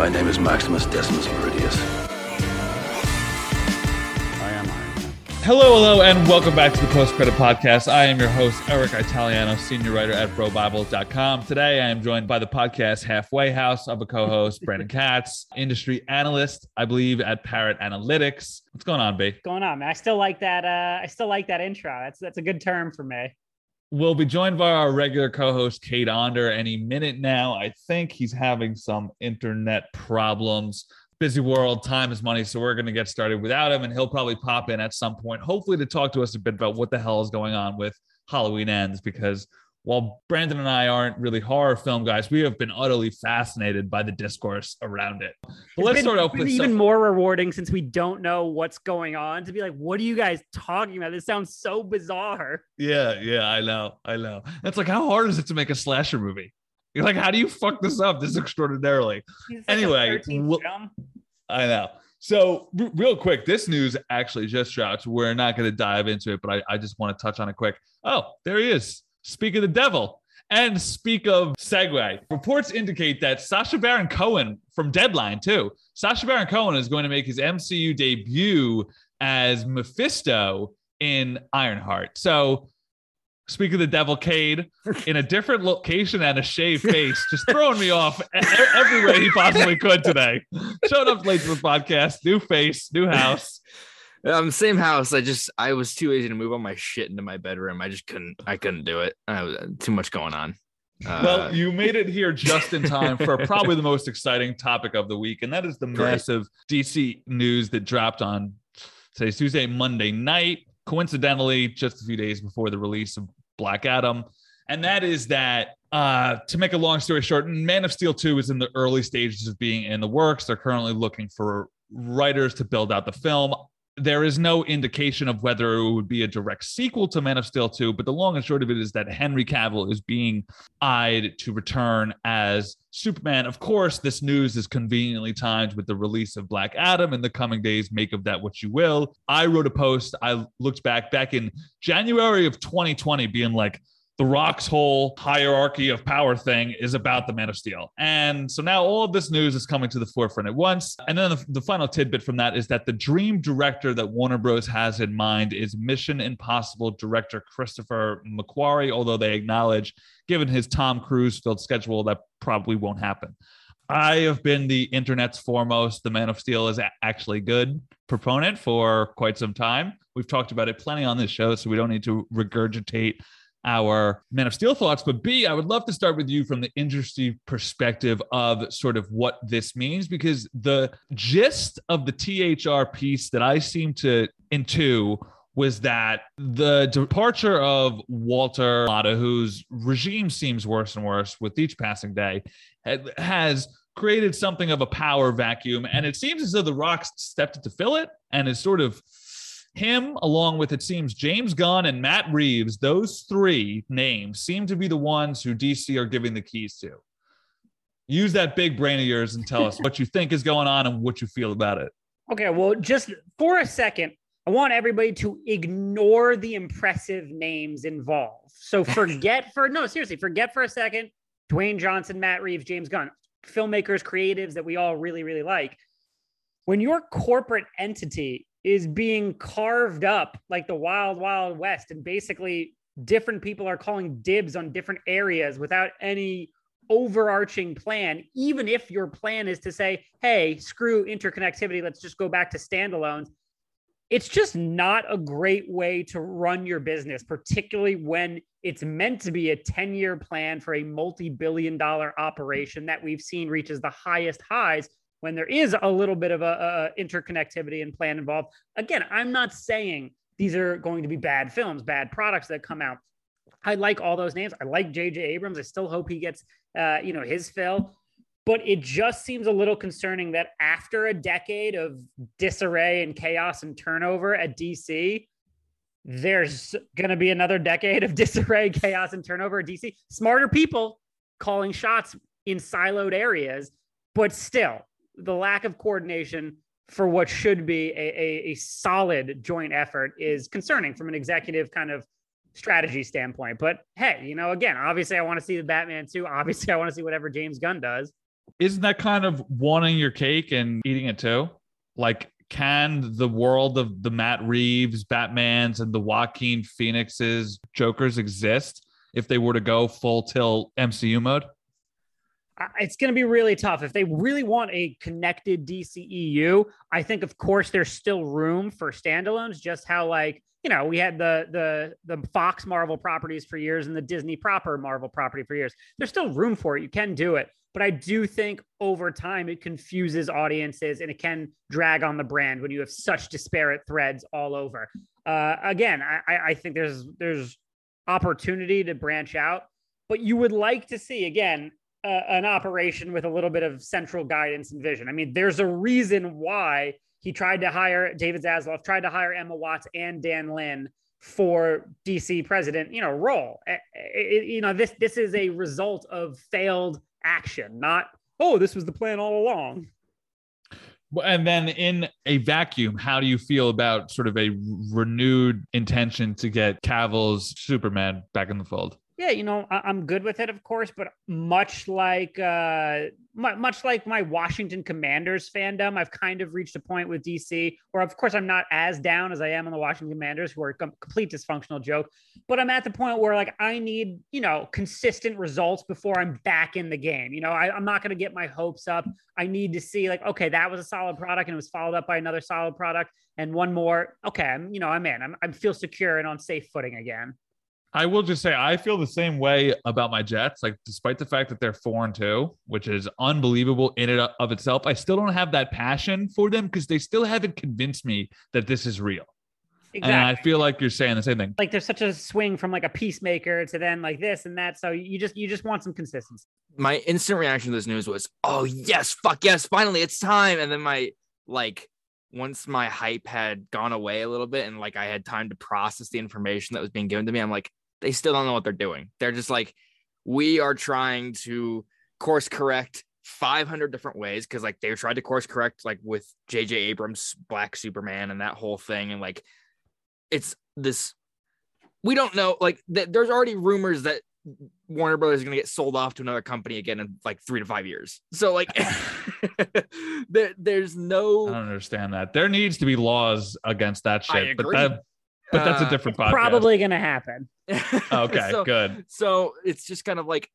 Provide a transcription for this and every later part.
My name is Maximus Decimus Meridius. I am Iron. Hello, hello, and welcome back to the Post Credit Podcast. I am your host, Eric Italiano, senior writer at BroBible.com. Today, I am joined by the podcast Halfway House of a co host, Brandon Katz, industry analyst, I believe, at Parrot Analytics. What's going on, B? What's going on, man? I still like that. Uh, I still like that intro. That's that's a good term for me. We'll be joined by our regular co-host Cade Onder any minute now. I think he's having some internet problems busy world, time is money. So we're going to get started without him, and he'll probably pop in at some point, hopefully to talk to us a bit about what the hell is going on with Halloween Ends. Because while Brandon and I aren't really horror film guys, we have been utterly fascinated by the discourse around it. But it's let's been, start off with even more rewarding since we don't know what's going on to be like, what are you guys talking about? This sounds so bizarre. Yeah, yeah, I know, I know. It's like, how hard is it to make a slasher movie? You're like, how do you fuck this up this extraordinarily? Like anyway, I know. So, r- real quick, this news actually just dropped. We're not going to dive into it, but I, I just want to touch on it quick. Oh, there he is. Speak of the devil. And speak of segue, reports indicate that Sacha Baron Cohen from Deadline, too. Sacha Baron Cohen is going to make his MCU debut as Mephisto in Ironheart. So Speak of the devil, Cade, in a different location and a shaved face, just throwing me off every way he possibly could today. Showed up late to the podcast, new face, new house. Um, same house. I just I was too lazy to move all my shit into my bedroom. I just couldn't. I couldn't do it. I was too much going on. Uh, well, you made it here just in time for probably the most exciting topic of the week, and that is the great. massive DC news that dropped on say Tuesday, Monday night coincidentally just a few days before the release of Black Adam. And that is that, uh, to make a long story short, Man of Steel 2 is in the early stages of being in the works. They're currently looking for writers to build out the film there is no indication of whether it would be a direct sequel to Man of Steel 2, but the long and short of it is that Henry Cavill is being eyed to return as Superman. Of course, this news is conveniently timed with the release of Black Adam in the coming days. Make of that what you will. I wrote a post. I looked back back in January of 2020, being like, the Rock's whole hierarchy of power thing is about the Man of Steel. And so now all of this news is coming to the forefront at once. And then the, the, final tidbit from that is that the dream director that Warner Bros. has in mind is Mission Impossible director Christopher McQuarrie, although they acknowledge, given his Tom Cruise filled schedule, that probably won't happen. I have been the internet's foremost The Man of Steel is actually good proponent for quite some time. We've talked about it plenty on this show, so we don't need to regurgitate our Man of Steel thoughts. But B, I would love to start with you from the industry perspective of sort of what this means, because the gist of the THR piece that I seem to into was that the departure of Walter Hamada, whose regime seems worse and worse with each passing day, has created something of a power vacuum. And it seems as though The Rock stepped to fill it and is sort of him, along with it seems James Gunn and Matt Reeves, those three names seem to be the ones who DC are giving the keys to. Use that big brain of yours and tell us what you think is going on and what you feel about it. Okay, well, just for a second, I want everybody to ignore the impressive names involved. So forget for no, seriously, forget for a second Dwayne Johnson, Matt Reeves, James Gunn, filmmakers, creatives that we all really, really like. When your corporate entity is being carved up like the wild, wild west. And basically, different people are calling dibs on different areas without any overarching plan, even if your plan is to say, hey, screw interconnectivity, let's just go back to standalones. It's just not a great way to run your business, particularly when it's meant to be a 10 year plan for a multi billion dollar operation that we've seen reaches the highest highs when there is a little bit of a, a interconnectivity and plan involved. Again, I'm not saying these are going to be bad films, bad products that come out. I like all those names. I like J.J. Abrams. I still hope he gets, uh, you know, his fill. But it just seems a little concerning that after a decade of disarray and chaos and turnover at DC, there's going to be another decade of disarray, chaos, and turnover at DC. Smarter people calling shots in siloed areas, but still, the lack of coordination for what should be a, a, a, solid joint effort is concerning from an executive kind of strategy standpoint. But hey, you know, again, obviously I want to see the Batman too. Obviously, I want to see whatever James Gunn does. isn't that kind of wanting your cake and eating it too? Like, can the world of the Matt Reeves, Batmans, and the Joaquin Phoenixes Jokers exist if they were to go full tilt MCU mode? It's going to be really tough. If they really want a connected DCEU, I think, of course, there's still room for standalones. Just how, like, you know, we had the the the Fox Marvel properties for years and the Disney proper Marvel property for years. There's still room for it. You can do it, but I do think over time it confuses audiences and it can drag on the brand when you have such disparate threads all over. Uh, again, I I think there's there's opportunity to branch out, but you would like to see again an operation with a little bit of central guidance and vision. I mean, there's a reason why he tried to hire David Zaslav, tried to hire Emma Watts and Dan Lin for DC president, you know, role. Uh, it- you know, this this is a result of failed action, not oh, this was the plan all along. And then in a vacuum, how do you feel about sort of a renewed intention to get Cavill's Superman back in the fold? Yeah, you know, I- I'm good with it, of course, but much like uh, mu- much like my Washington Commanders fandom, I've kind of reached a point with DC where, of course, I'm not as down as I am on the Washington Commanders, who are a com- complete dysfunctional joke. But I'm at the point where, like, I need you know consistent results before I'm back in the game. You know, I, I'm not going to get my hopes up. I need to see like, okay, that was a solid product, and it was followed up by another solid product, and one more. Okay, I'm you know I'm in. I'm I feel secure and on safe footing again. I will just say I feel the same way about my Jets. Like, despite the fact that they're four and two, which is unbelievable in and of itself, I still don't have that passion for them because they still haven't convinced me that this is real. Exactly. And I feel like you're saying the same thing. like there's such a swing from like a peacemaker to then like this and that. So you just you just want some consistency. my instant reaction to this news was, "Oh yes, fuck yes, finally it's time." And then my like once my hype had gone away a little bit and like I had time to process the information that was being given to me, I'm like, they still don't know what they're doing. They're just like, we are trying to course correct 500 different ways because like they tried to course correct like with JJ Abrams Black Superman and that whole thing and like it's this we don't know like th- there's already rumors that Warner Brothers is going to get sold off to another company again in like 3 to 5 years. So like there, there's no I don't understand that. There needs to be laws against that shit. But that but that's a Uh, different podcast. Probably gonna happen. Okay, so, good. so it's just kind of like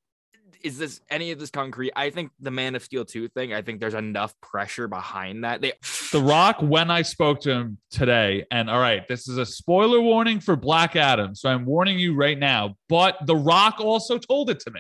is this any of this concrete i think the man of steel 2 thing i think there's enough pressure behind that they The Rock, when I spoke to him today, and all right, this is a spoiler warning for Black Adam. So I'm warning you right now. But The Rock also told it to me.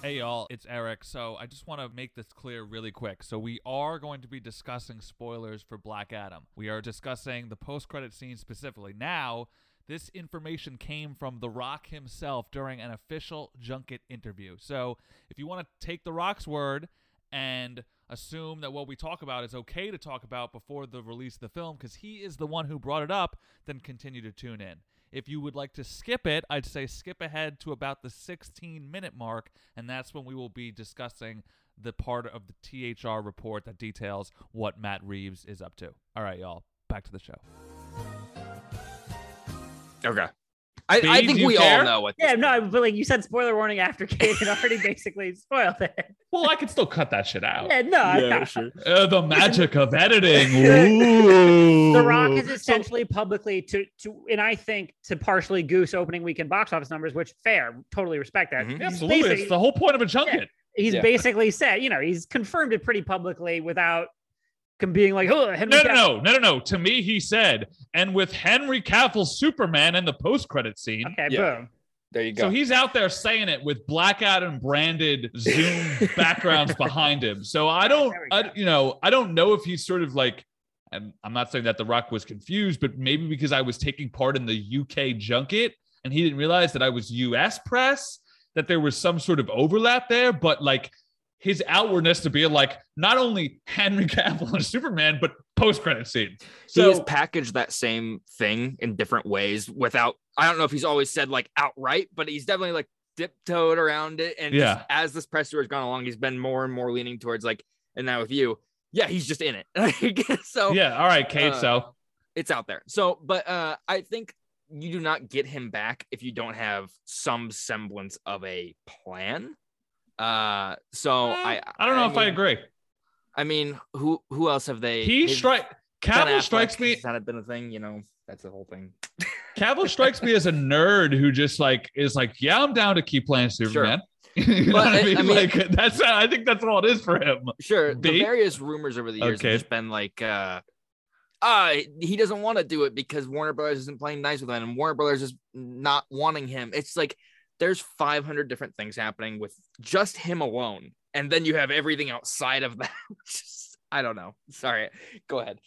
Hey, y'all, it's Eric. So I just want to make this clear really quick. So we are going to be discussing spoilers for Black Adam. We are discussing the post credit scene specifically. Now, this information came from The Rock himself during an official junket interview. So if you want to take The Rock's word and assume that what we talk about is okay to talk about before the release of the film because he is the one who brought it up, then continue to tune in. If you would like to skip it, I'd say skip ahead to about the 16 minute mark, and that's when we will be discussing the part of the THR report that details what Matt Reeves is up to. All right, y'all, back to the show. okay i, I think we care? all know what Yeah, no, but like you said, spoiler warning after Cade had already basically spoiled it. Well, I could still cut that shit out. Yeah, no, no. sure Uh, the magic of editing. Ooh. The Rock is essentially publicly to to, and I think to partially goose opening weekend box office numbers, which fair, totally respect that. Mhm. Absolutely. It's the whole point of a junket. he's Yeah. basically said, you know, he's confirmed it pretty publicly without com- being like, oh, Henry No, no, Cavill- no, no, no, no. To me, he said, and with Henry Cavill's Superman in the post-credit scene. Okay, Yeah. boom. there you go So he's out there saying it with Black Adam branded Zoom backgrounds behind him. So I don't, There we go. I, you know, I don't know if he's sort of like, and I'm not saying that The Rock was confused, but maybe because I was taking part in the UK junket and he didn't realize that I was US press, that there was some sort of overlap there. But like his outwardness to be like not only Henry Cavill and Superman, but post-credit scene. he has packaged that same thing in different ways without i don't know if he's always said like outright but he's definitely like tiptoed around it and just Yeah. as this press tour has gone along he's been more and more leaning towards like and now with you yeah he's just in it so yeah, all right, Cade. uh, so it's out there so but uh i think you do not get him back if you don't have some semblance of a plan Uh, so I I don't know if I agree. I mean, who who else have they? He strike Ben Cavill Affleck, strikes me Has that been a thing? You know, that's the whole thing. Cavill strikes me as a nerd who just like is like, yeah, I'm down to keep playing Superman. you know But, what I I- mean? I mean- like that's I think that's all it is for him. Sure. B? The various rumors over the years Okay. have just been like, uh, uh, he doesn't want to do it because Warner Brothers isn't playing nice with him, and Warner Brothers is not wanting him. It's like there's 500 different things happening with just him alone, and then you have everything outside of that. I don't know. Sorry. Go ahead.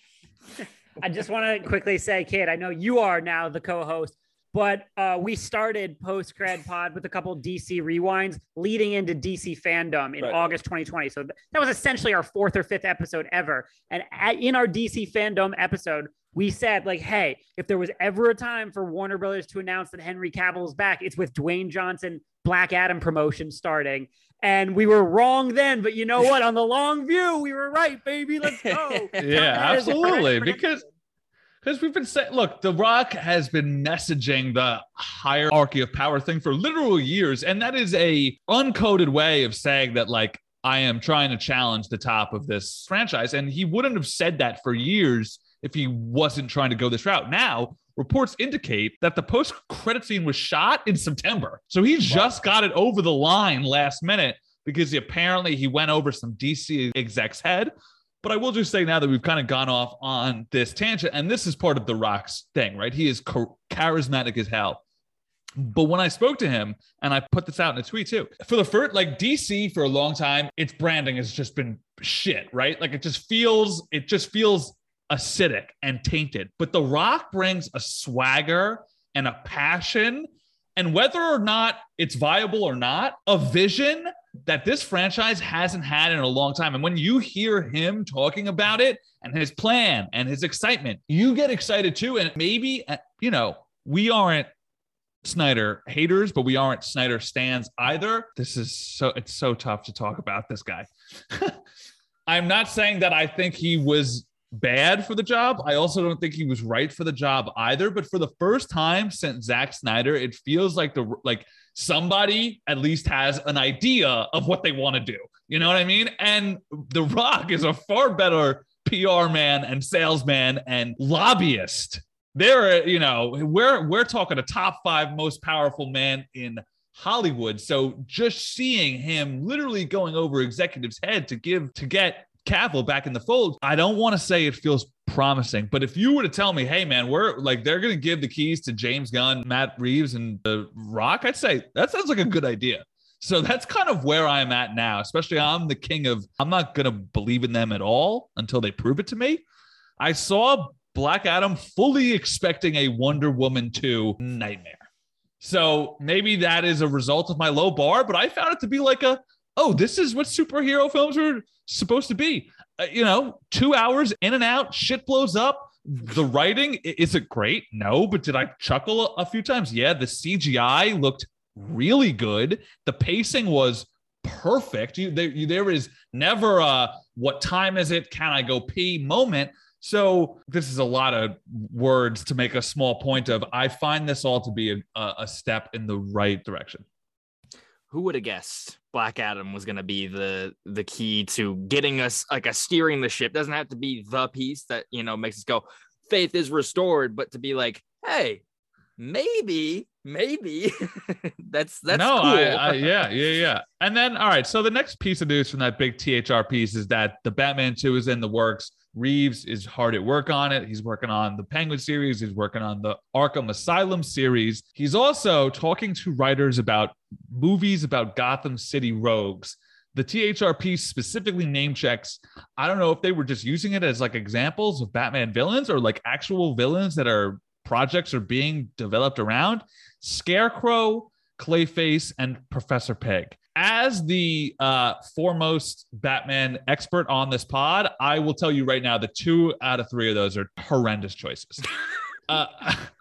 I just want to quickly say, Cade, I know you are now the co-host, but uh, we started post grad pod with a couple DC rewinds leading into DC fandom in Right. August 2020. So th- that was essentially our fourth or fifth episode ever. And at, in our DC fandom episode, we said like, hey, if there was ever a time for Warner Brothers to announce that Henry Cavill is back, it's with Dwayne Johnson Black Adam promotion starting. And we were wrong then, but you know what? On the long view, we were right, baby. Let's go. Yeah, Count that as a absolutely. Because because we've been saying, look, The Rock has been messaging the hierarchy of power thing for literal years, and that is a uncoded way of saying that, like, I am trying to challenge the top of this franchise, and he wouldn't have said that for years if he wasn't trying to go this route. Now. Reports indicate that the post credit scene was shot in September. So he just got it over the line last minute because he, apparently he went over some DC exec's head. But I will just say now that we've kind of gone off on this tangent, and this is part of The Rock's thing, right? He is char- charismatic as hell. But when I spoke to him, and I put this out in a tweet too, for the first, like DC for a long time, its branding has just been shit, right? Like it just feels, it just feels acidic and tainted. But The Rock brings a swagger and a passion, and whether or not it's viable or not, a vision that this franchise hasn't had in a long time. And when you hear him talking about it and his plan and his excitement, you get excited too. And maybe, uh, you know, we aren't Snyder haters, but we aren't Snyder stands either. This is so, it's so tough to talk about this guy. I'm not saying that I think he was bad for the job. I also don't think he was right for the job either. But for the first time since Zack Snyder, it feels like the like somebody at least has an idea of what they want to do. You know what I mean? And The Rock is a far better PR man and salesman and lobbyist. They're, you know, we're we're talking a top five most powerful man in Hollywood. So just seeing him literally going over executives' head to give to get Cavill back in the fold, I don't want to say it feels promising, but if you were to tell me, hey man, we're like they're gonna give the keys to James Gunn, Matt Reeves, and The Rock, I'd say that sounds like a good idea. So that's kind of where I'm at now, especially I'm the king of I'm not gonna believe in them at all until they prove it to me. I saw Black Adam fully expecting a Wonder Woman 2 nightmare. So maybe that is a result of my low bar, but I found it to be like a, oh, this is what superhero films are supposed to be. Uh, you know, two hours in and out, shit blows up. The writing, is it great? No, but did I chuckle a, few times? Yeah, the CGI looked really good. The pacing was perfect. You, there, you, there is never a what time is it? Can I go pee moment. So this is a lot of words to make a small point of. I find this all to be a, a step in the right direction. Who would have guessed Black Adam was going to be the the key to getting us like a steering the ship? Doesn't have to be the piece that you know makes us go faith is restored, but to be like, hey, maybe, maybe that's that's no, cool. I, I, yeah, yeah, yeah. And then, all right. So the next piece of news from that big THR piece is that the Batman 2 is in the works. Reeves is hard at work on it. He's working on the Penguin series. He's working on the Arkham Asylum series. He's also talking to writers about movies about Gotham City rogues. The THRP specifically name checks. I don't know if they were just using it as like examples of Batman villains or like actual villains that are projects are being developed around. Scarecrow, Clayface, and Professor Pig. As the uh, foremost Batman expert on this pod, I will tell you right now that two out of three of those are horrendous choices. uh,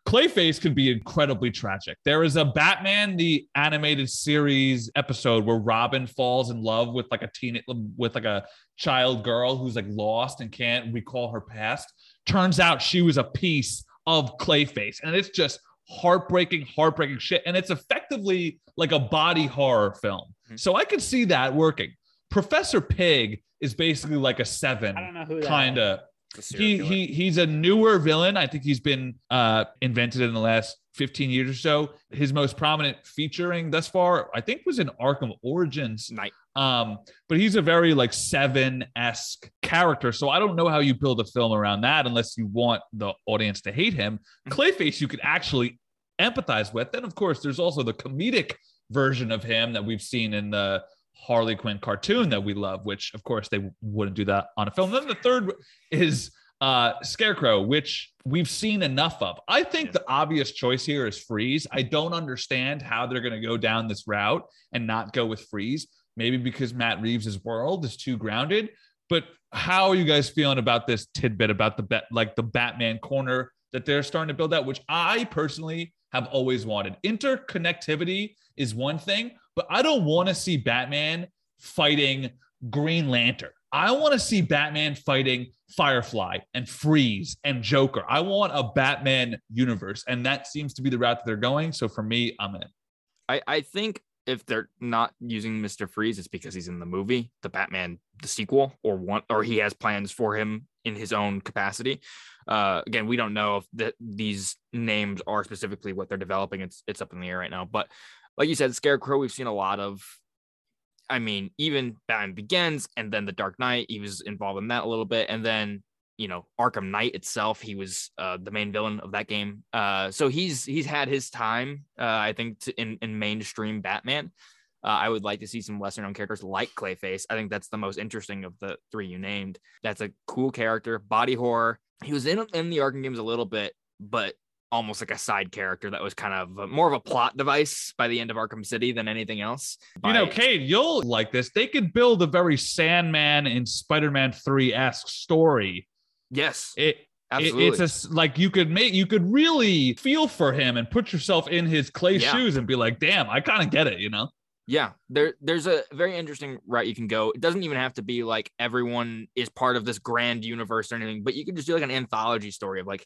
Clayface can be incredibly tragic. There is a Batman the animated series episode where Robin falls in love with like a teen with like a child girl who's like lost and can't recall her past. Turns out she was a piece of Clayface, and it's just heartbreaking, heartbreaking shit. And it's effectively like a body horror film. So I could see that working. Professor Pig is basically like a seven, I don't know who kind of. It's a serial He killer. he he's a newer villain. I think he's been uh, invented in the last 15 years or so. His most prominent featuring thus far, I think, was in Arkham Origins. Night. Um, but he's a very like seven esque character. So I don't know how you build a film around that unless you want the audience to hate him. Clayface, you could actually empathize with. Then, of course, there's also the comedic version of him that we've seen in the Harley Quinn cartoon that we love, which of course they wouldn't do that on a film. Then the third is uh Scarecrow, which we've seen enough of. I think the obvious choice here is Freeze. I don't understand how they're going to go down this route and not go with Freeze. Maybe because Matt Reeves' world is too grounded. But how are you guys feeling about this tidbit about the bet, like the Batman corner that they're starting to build out, which I personally have always wanted? Interconnectivity is one thing, but I don't want to see Batman fighting Green Lantern. I want to see Batman fighting Firefly and Freeze and Joker. I want a Batman universe, and that seems to be the route that they're going. So for me, I'm in. I, I think if they're not using Mr. Freeze, it's because he's in the movie, the Batman, the sequel, or one, or he has plans for him in his own capacity. Uh, again, we don't know if that these names are specifically what they're developing. It's it's up in the air right now. But like you said, Scarecrow, we've seen a lot of. I mean, even Batman Begins, and then The Dark Knight, he was involved in that a little bit, and then you know Arkham Knight itself, he was uh, the main villain of that game. Uh, so he's he's had his time, uh, I think, to, in in mainstream Batman. Uh, I would like to see some lesser known characters like Clayface. I think that's the most interesting of the three you named. That's a cool character, body horror. He was in in the Arkham games a little bit, but almost like a side character that was kind of a, more of a plot device by the end of Arkham City than anything else. You know, By- Cade, you'll like this. They could build a very Sandman and Spider-Man 3 esque story. yes, It, it absolutely. it's a like you could make you could really feel for him and put yourself in his clay Yeah. shoes and be like, damn, I kind of get it, you know? Yeah, there there's a very interesting route you can go. It doesn't even have to be like everyone is part of this grand universe or anything, but you can just do like an anthology story of like,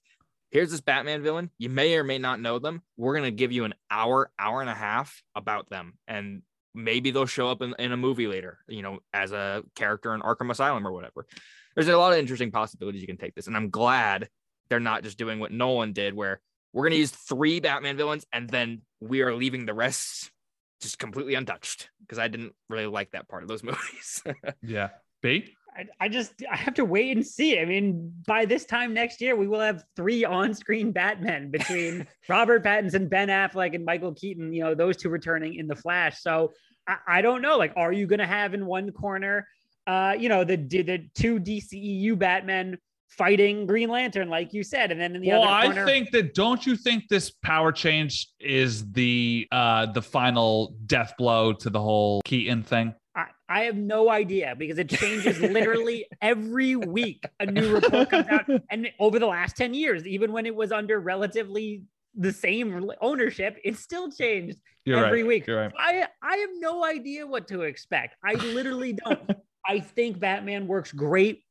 here's this Batman villain. You may or may not know them. We're gonna give you an hour, hour and a half about them, and maybe they'll show up in, in a movie later, you know, as a character in Arkham Asylum or whatever. There's a lot of interesting possibilities you can take this, and I'm glad they're not just doing what Nolan did, where we're gonna use three Batman villains and then we are leaving the rest just completely untouched because I didn't really like that part of those movies. Yeah. B? I, I just I have to wait and see. I mean, by this time next year, we will have three on-screen Batmen between Robert Pattinson, Ben Affleck, and Michael Keaton. You know, those two returning in the Flash. So I, I don't know. Like, are you going to have in one corner, uh, you know, the the two DCEU Batmen fighting Green Lantern, like you said, and then in the other. well, other I think that don't you think this power change is the uh the final death blow to the whole Keaton thing? I, I have no idea because it changes literally every week. A new report comes out, and over the last ten years, even when it was under relatively the same ownership, it still changed You're every right. week. Right. I I have no idea what to expect. I literally don't. I think Batman works great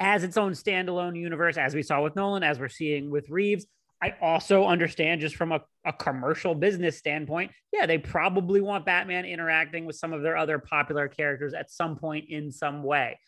as its own standalone universe, as we saw with Nolan, as we're seeing with Reeves. I also understand just from a, a commercial business standpoint, yeah, they probably want Batman interacting with some of their other popular characters at some point in some way.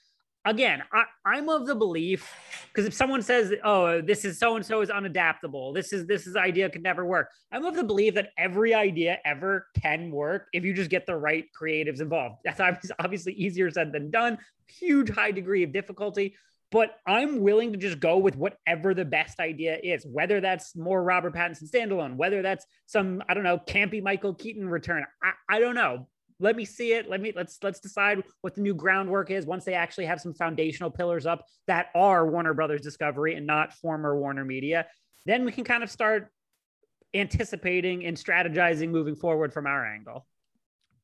Again, I, I'm of the belief because if someone says, "Oh, this is so and so is unadaptable," this is this is idea could never work. I'm of the belief that every idea ever can work if you just get the right creatives involved. That's obvi- obviously easier said than done. Huge high degree of difficulty, but I'm willing to just go with whatever the best idea is, whether that's more Robert Pattinson standalone, whether that's some, I don't know, campy Michael Keaton return. I, I don't know. Let me see it. Let me let's let's decide what the new groundwork is once they actually have some foundational pillars up that are Warner Brothers Discovery and not former Warner Media. Then we can kind of start anticipating and strategizing moving forward from our angle.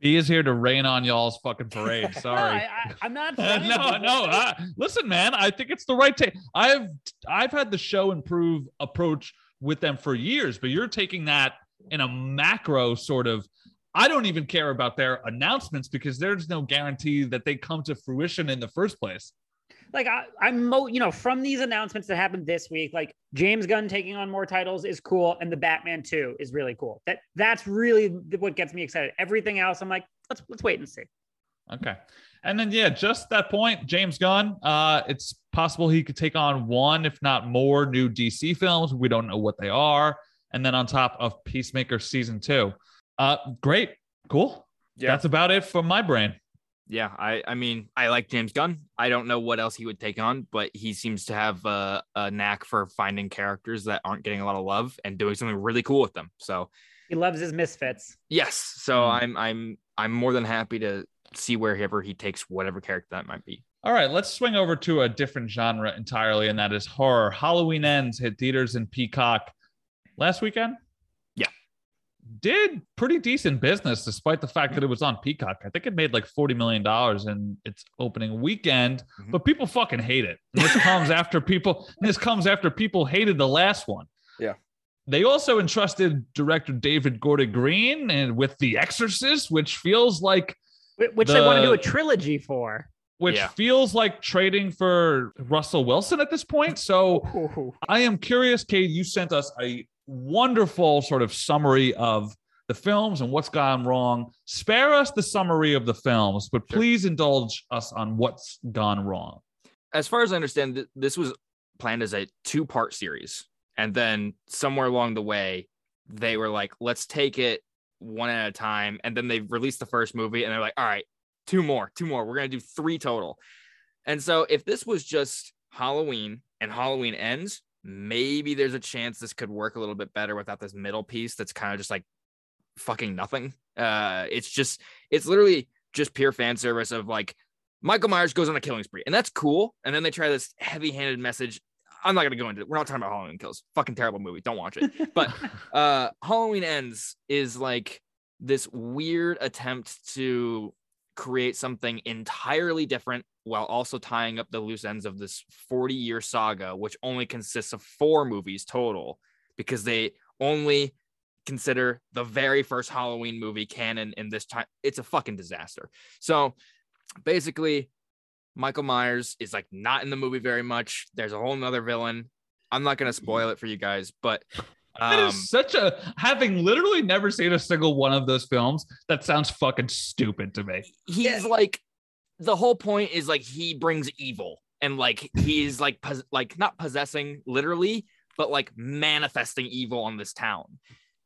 He is here to rain on y'all's fucking parade. Sorry. I, am not. no, to- no. I, listen, man. I think it's the right take. I've I've had the show improve approach with them for years, but you're taking that in a macro sort of. I don't even care about their announcements because there's no guarantee that they come to fruition in the first place. Like I, I'm mo, you know, from these announcements that happened this week, like James Gunn taking on more titles is cool, and the Batman 2 is really cool. That that's really what gets me excited. Everything else, I'm like, let's let's wait and see. Okay. And then yeah, just that point, James Gunn. Uh, it's possible he could take on one, if not more, new DC films. We don't know what they are. And then on top of Peacemaker season two. Uh, great, cool. Yeah. That's about it for my brain. Yeah, I I mean I like James Gunn. I don't know what else he would take on, but he seems to have a, a knack for finding characters that aren't getting a lot of love and doing something really cool with them. So He loves his misfits. yes, so Hmm. I'm I'm I'm more than happy to see wherever he takes whatever character that might be. All right, let's swing over to a different genre entirely, and that is horror. Halloween Ends hit theaters in Peacock last weekend. Yeah. Did pretty decent business despite the fact that it was on Peacock. I think it made like $40 million in its opening weekend, Mhm. but people fucking hate it. And this comes after people, this comes after people hated the last one. Yeah. They also entrusted director David Gordon Green and with The Exorcist, which feels like wh- Which they want to do a trilogy for. which Yeah. feels like trading for Russell Wilson at this point. So Ooh. I am curious, Cade. You sent us a wonderful sort of summary of the films and what's gone wrong. Spare us the summary of the films, but Sure. please indulge us on what's gone wrong. As far as I understand, this was planned as a two part series, and then somewhere along the way, they were like, "Let's take it one at a time," and then they released the first movie, and they're like, "All right, two more, two more. We're gonna do three total." And so, if this was just Halloween and Halloween ends, maybe there's a chance this could work a little bit better without this middle piece that's kind of just like fucking nothing. Uh, it's just, it's literally just pure fan service of like Michael Myers goes on a killing spree, and that's cool. And then they try this heavy-handed message. I'm not gonna go into it. We're not talking about Halloween Kills. Fucking terrible movie. Don't watch it. But uh Halloween Ends is like this weird attempt to create something entirely different while also tying up the loose ends of this 40 year saga, which only consists of four movies total, because they only consider the very first Halloween movie canon in this time. It's a fucking disaster. So basically, Michael Myers is like not in the movie very much. There's a whole nother villain. I'm not gonna spoil it for you guys, but That um, is such a having literally never seen a single one of those films. That sounds fucking stupid to me. he's like the whole point is like he brings evil and like he's like pos- like not possessing literally but like manifesting evil on this town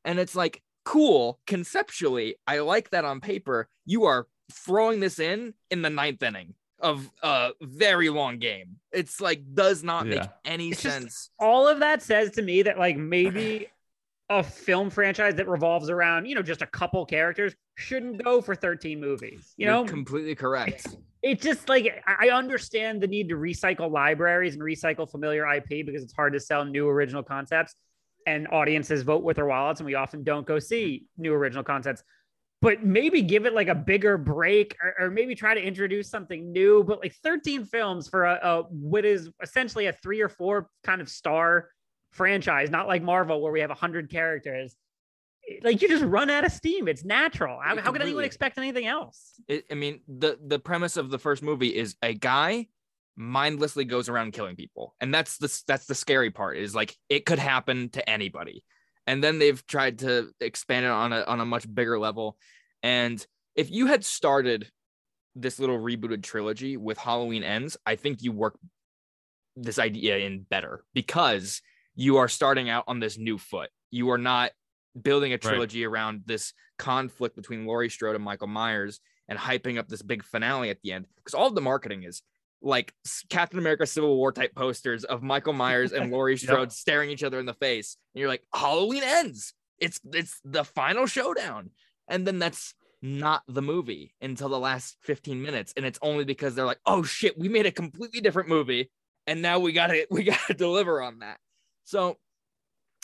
and it's like cool conceptually i like that on paper you are throwing this in in the ninth inning of a very long game. It's like does not make any It's just- sense. all of that says to me that like maybe a film franchise that revolves around you know just a couple characters shouldn't go for 13 movies you You're know? completely correct. It's just like I I understand the need to recycle libraries and recycle familiar IP because it's hard to sell new original concepts and audiences vote with their wallets and we often don't go see new original concepts but maybe give it like a bigger break or, or maybe try to introduce something new but like 13 films for a, a what is essentially a three or four kind of star franchise not like marvel where we have 100 characters. Like you just run out of steam. It's natural. How, how could anyone expect anything else? It, I mean, the the premise of the first movie is a guy mindlessly goes around killing people, and that's the that's the scary part. Is like it could happen to anybody, and then they've tried to expand it on a on a much bigger level. And if you had started this little rebooted trilogy with Halloween Ends, I think you work this idea in better because you are starting out on this new foot. You are not building a trilogy around this conflict between Laurie Strode and Michael Myers and hyping up this big finale at the end because all of the marketing is like Captain America Civil War type posters of Michael Myers and Laurie Strode staring each other in the face. And you're like Halloween ends. It's it's the final showdown. And then that's not the movie until the last 15 minutes. And it's only because they're like oh shit we made a completely different movie. And now we got to we got to deliver on that. So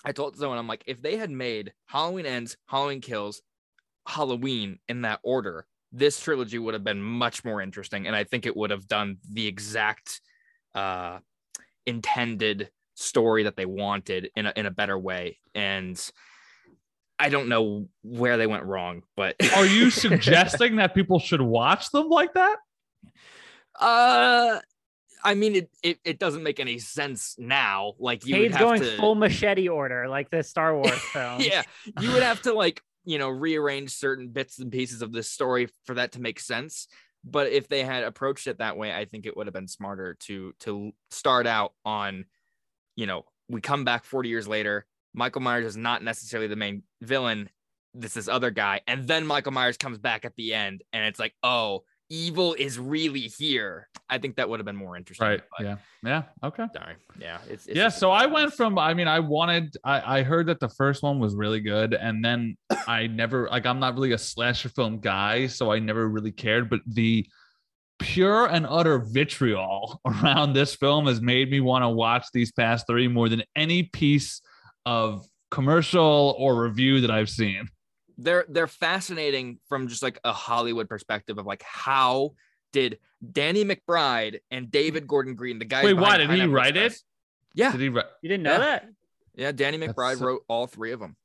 I told someone, I'm like, if they had made Halloween Ends, Halloween Kills, Halloween in that order, this trilogy would have been much more interesting. And I think it would have done the exact uh, intended story that they wanted in a, in a better way. And I don't know where they went wrong, but Are you suggesting that people should watch them like that? uh, I mean, it, it, it doesn't make any sense now. Like you would have going to, full machete order, like the Star Wars film. yeah, you would have to like you know, rearrange certain bits and pieces of this story for that to make sense. But if they had approached it that way, I think it would have been smarter to to start out on, you know, we come back 40 years later. Michael Myers is not necessarily the main villain. This is other guy, and then Michael Myers comes back at the end, and it's like, oh, evil is really here. I think that would have been more interesting. Right. but Yeah. Yeah. Okay. Sorry. Yeah. It's, it's yeah. So I went from, I mean, I wanted, I, I heard that the first one was really good. And then I never, like, I'm not really a slasher film guy. So I never really cared. But the pure and utter vitriol around this film has made me want to watch these past three more than any piece of commercial or review that I've seen. They're they're fascinating from just like a Hollywood perspective of like how did Danny McBride and David Gordon Green, the guy Wait, why? Did he write it? Yeah, Did he, write- You didn't know Yeah. that? yeah. Danny McBride so- wrote all three of them,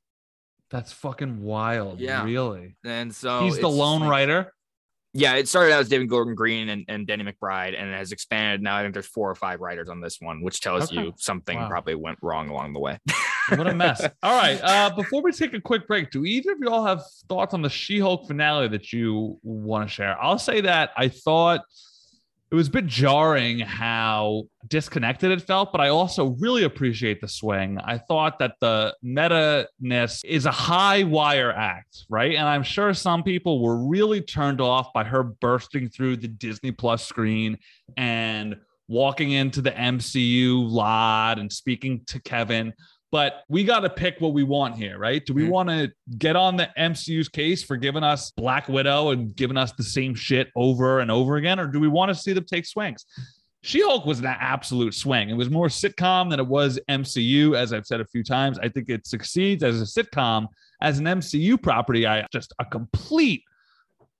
that's fucking wild. Yeah. Really? and so He's the lone like- writer. Yeah, it started out as David Gordon Green and, and Danny McBride, and it has expanded. Now I think there's four or five writers on this one, which tells Okay. you something Wow. probably went wrong along the way. What a mess. All right. Uh, before we take a quick break, do either of you all have thoughts on the She Hulk finale that you want to share? I'll say that I thought it was a bit jarring how disconnected it felt, but I also really appreciate the swing. I thought that the meta ness is a high wire act, right? And I'm sure some people were really turned off by her bursting through the Disney Plus screen and walking into the MCU lot and speaking to Kevin but we got to pick what we want here, right? Do we Mhm. want to get on the MCU's case for giving us Black Widow and giving us the same shit over and over again, or do we want to see them take swings? She Hulk was an absolute swing. It was more sitcom than it was MCU, as I've said a few times. I think it succeeds as a sitcom. As an MCU property, I just a complete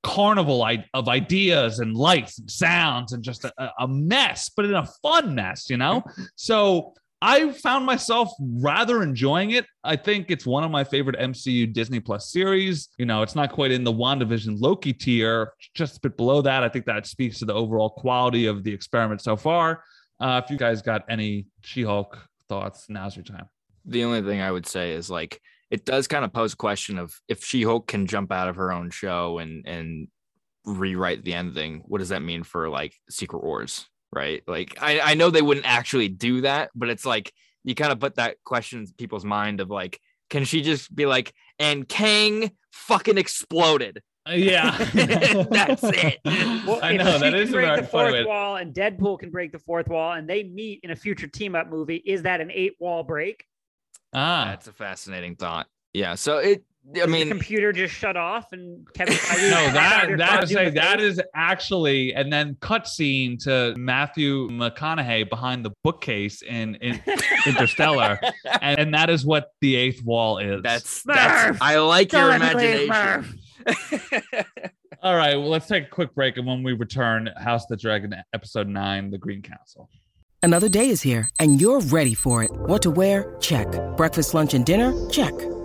carnival of ideas and lights and sounds and just a, a mess, but in a fun mess, you know? So I found myself rather enjoying it. I think it's one of my favorite MCU Disney Plus series. You know, it's not quite in the WandaVision Loki tier, just a bit below that. I think that speaks to the overall quality of the experiment so far. Uh, if you guys got any She Hulk thoughts, now's your time. the only thing I would say is like it does kind of pose a question of if She-Hulk can jump out of her own show and and rewrite the ending, what does that mean for like Secret Wars? Right. Like I, I know they wouldn't actually do that, but it's like you kind of put that question in people's mind of like, can she just be like, and Kang fucking exploded? Yeah, That's it. Well, I know she that can a break very the funny fourth way. wall, and Deadpool can break the fourth wall, and they meet in a future team up movie. Is that an eight wall break? Ah, That's a fascinating thought. Yeah. So it I mean the computer just shut off, and Kevin. Feige no, that that is that phone say the that face? is actually, and then cutscene to Matthew McConaughey behind the bookcase in, in Interstellar, and, and that is what the eighth wall is. that's that's I like your Don't let imagination. all right. Well, let's take a quick break, and when we return, House of the Dragon, episode nine, the Green Council. Another day is here, and you're ready for it. What to wear? Check. Breakfast, lunch, and dinner? Check.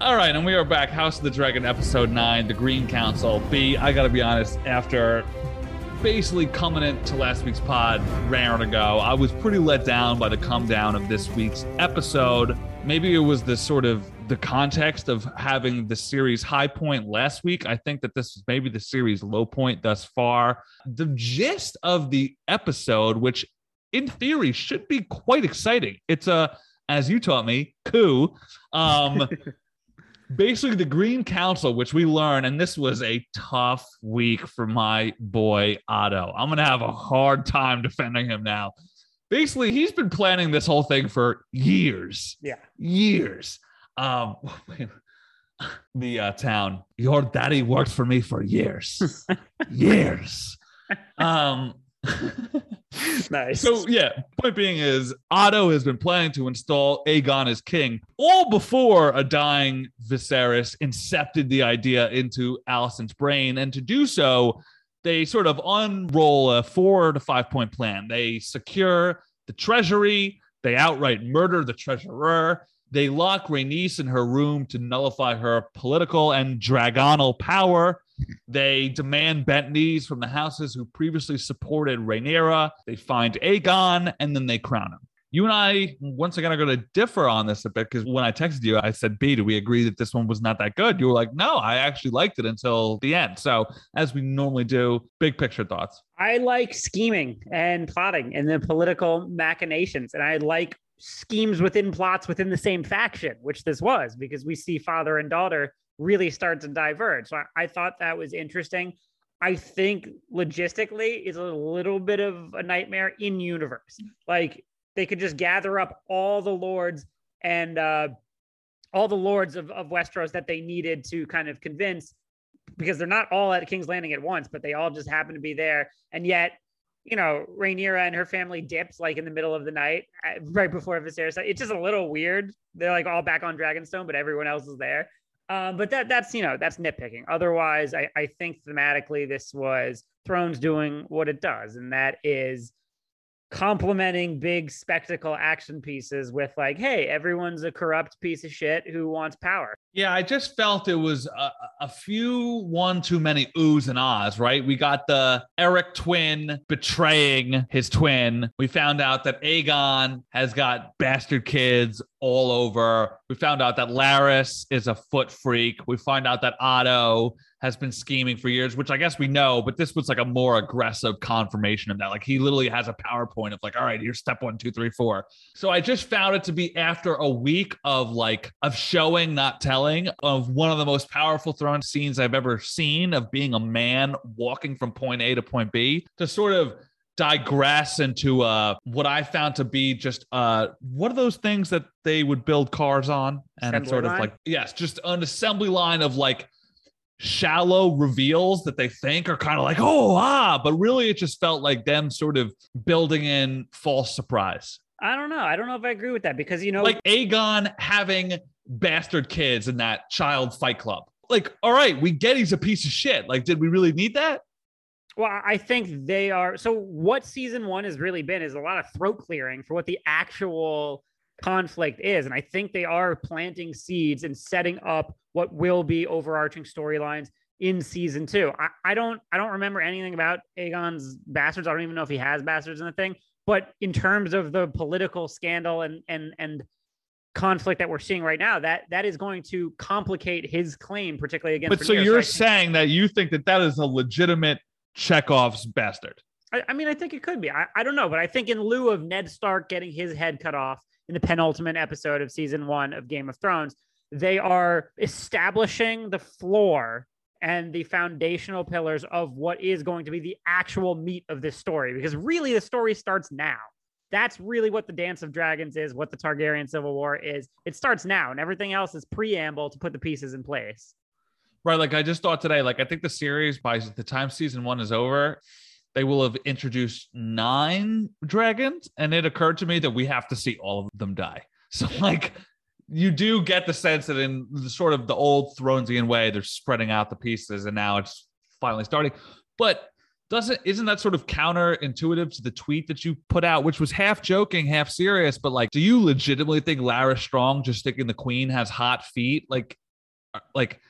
All right, and we are back. House of the Dragon, episode nine, the Green Council. B, I got to be honest, after basically coming into last week's pod raring to go, I was pretty let down by the come down of this week's episode. Maybe it was the sort of the context of having the series high point last week. I think that this is maybe the series low point thus far. The gist of the episode, which in theory should be quite exciting. It's a, as you taught me, coup. Um, basically the Green Council, which we learn, and this was a tough week for my boy Otto. I'm gonna have a hard time defending him now. Basically, he's been planning this whole thing for years, Yeah. years. Um, the uh, town. Your daddy worked for me for years, years. Um. Nice. So yeah, point being is Otto has been planning to install Aegon as king all before a dying Viserys incepted the idea into Alicent's brain, and to do so, they sort of unroll a four to five point plan. They secure the treasury, they outright murder the treasurer. They lock Rhaenys in her room to nullify her political and dragonal power. They demand bent knees from the houses who previously supported Rhaenyra. They find Aegon and then they crown him. You and I, once again, are going to differ on this a bit because when I texted you, I said, B, do we agree that this one was not that good? You were like, no, I actually liked it until the end. So, as we normally do, big picture thoughts. I like scheming and plotting and the political machinations. And I like schemes within plots within the same faction, which this was, because we see father and daughter really start to diverge. So I, I thought that was interesting. I think logistically is a little bit of a nightmare in universe. Like they could just gather up all the lords and uh, all the lords of, of Westeros that they needed to kind of convince because they're not all at King's Landing at once, but they all just happen to be there. And yet, you know, Rhaenyra and her family dips like in the middle of the night, uh, right before Viserys. It's just a little weird. They're like all back on Dragonstone, but everyone else is there. Um, but that that's you know that's nitpicking. Otherwise, I, I think thematically this was Thrones doing what it does, and that is complementing big spectacle action pieces with like, hey, everyone's a corrupt piece of shit who wants power. Yeah, I just felt it was a, a, few one too many oohs and ahs, right? We got the Eric twin betraying his twin. We found out that Aegon has got bastard kids all over. We found out that Larys is a foot freak. We find out that Otto has been scheming for years, which I guess we know, but this was like a more aggressive confirmation of that. Like he literally has a PowerPoint of like, all right, here's step one, two, three, four. So I just found it to be after a week of like of showing, not telling, of one of the most powerful throne scenes I've ever seen of being a man walking from point A to point B to sort of digress into uh what I found to be just uh what are those things that they would build cars on and Assembly it's sort line? of like yes just an assembly line of like shallow reveals that they think are kind of like oh ah but really it just felt like them sort of building in false surprise I don't know. I don't know if I agree with that because you know, like Aegon having bastard kids in that child fight club like all right we get he's a piece of shit like did we really need that Well, I think they are. So, what season one has really been is a lot of throat clearing for what the actual conflict is. And I think they are planting seeds and setting up what will be overarching storylines in season two. I, I don't I don't remember anything about Aegon's bastards. I don't even know if he has bastards in the thing. But in terms of the political scandal and and and conflict that we're seeing right now, that that is going to complicate his claim, particularly against. but so you're think- saying that you think that that is a legitimate chekhov's bastard I, I mean, I think it could be. I, I don't know, but I think in lieu of Ned Stark getting his head cut off in the penultimate episode of season one of Game of Thrones, they are establishing the floor and the foundational pillars of what is going to be the actual meat of this story. Because really, the story starts now. That's really what the Dance of Dragons is, what the Targaryen Civil War is. It starts now, and everything else is preamble to put the pieces in place. Right. Like I just thought today, like I think the series by the time season one is over, they will have introduced nine dragons. And it occurred to me that we have to see all of them die. So like you do get the sense that in the sort of the old Thronesian way, they're spreading out the pieces and now it's finally starting. But doesn't isn't that sort of counterintuitive to the tweet that you put out, which was half joking, half serious? But like, do you legitimately think Larys Strong just thinking the queen has hot feet? Like, uh, like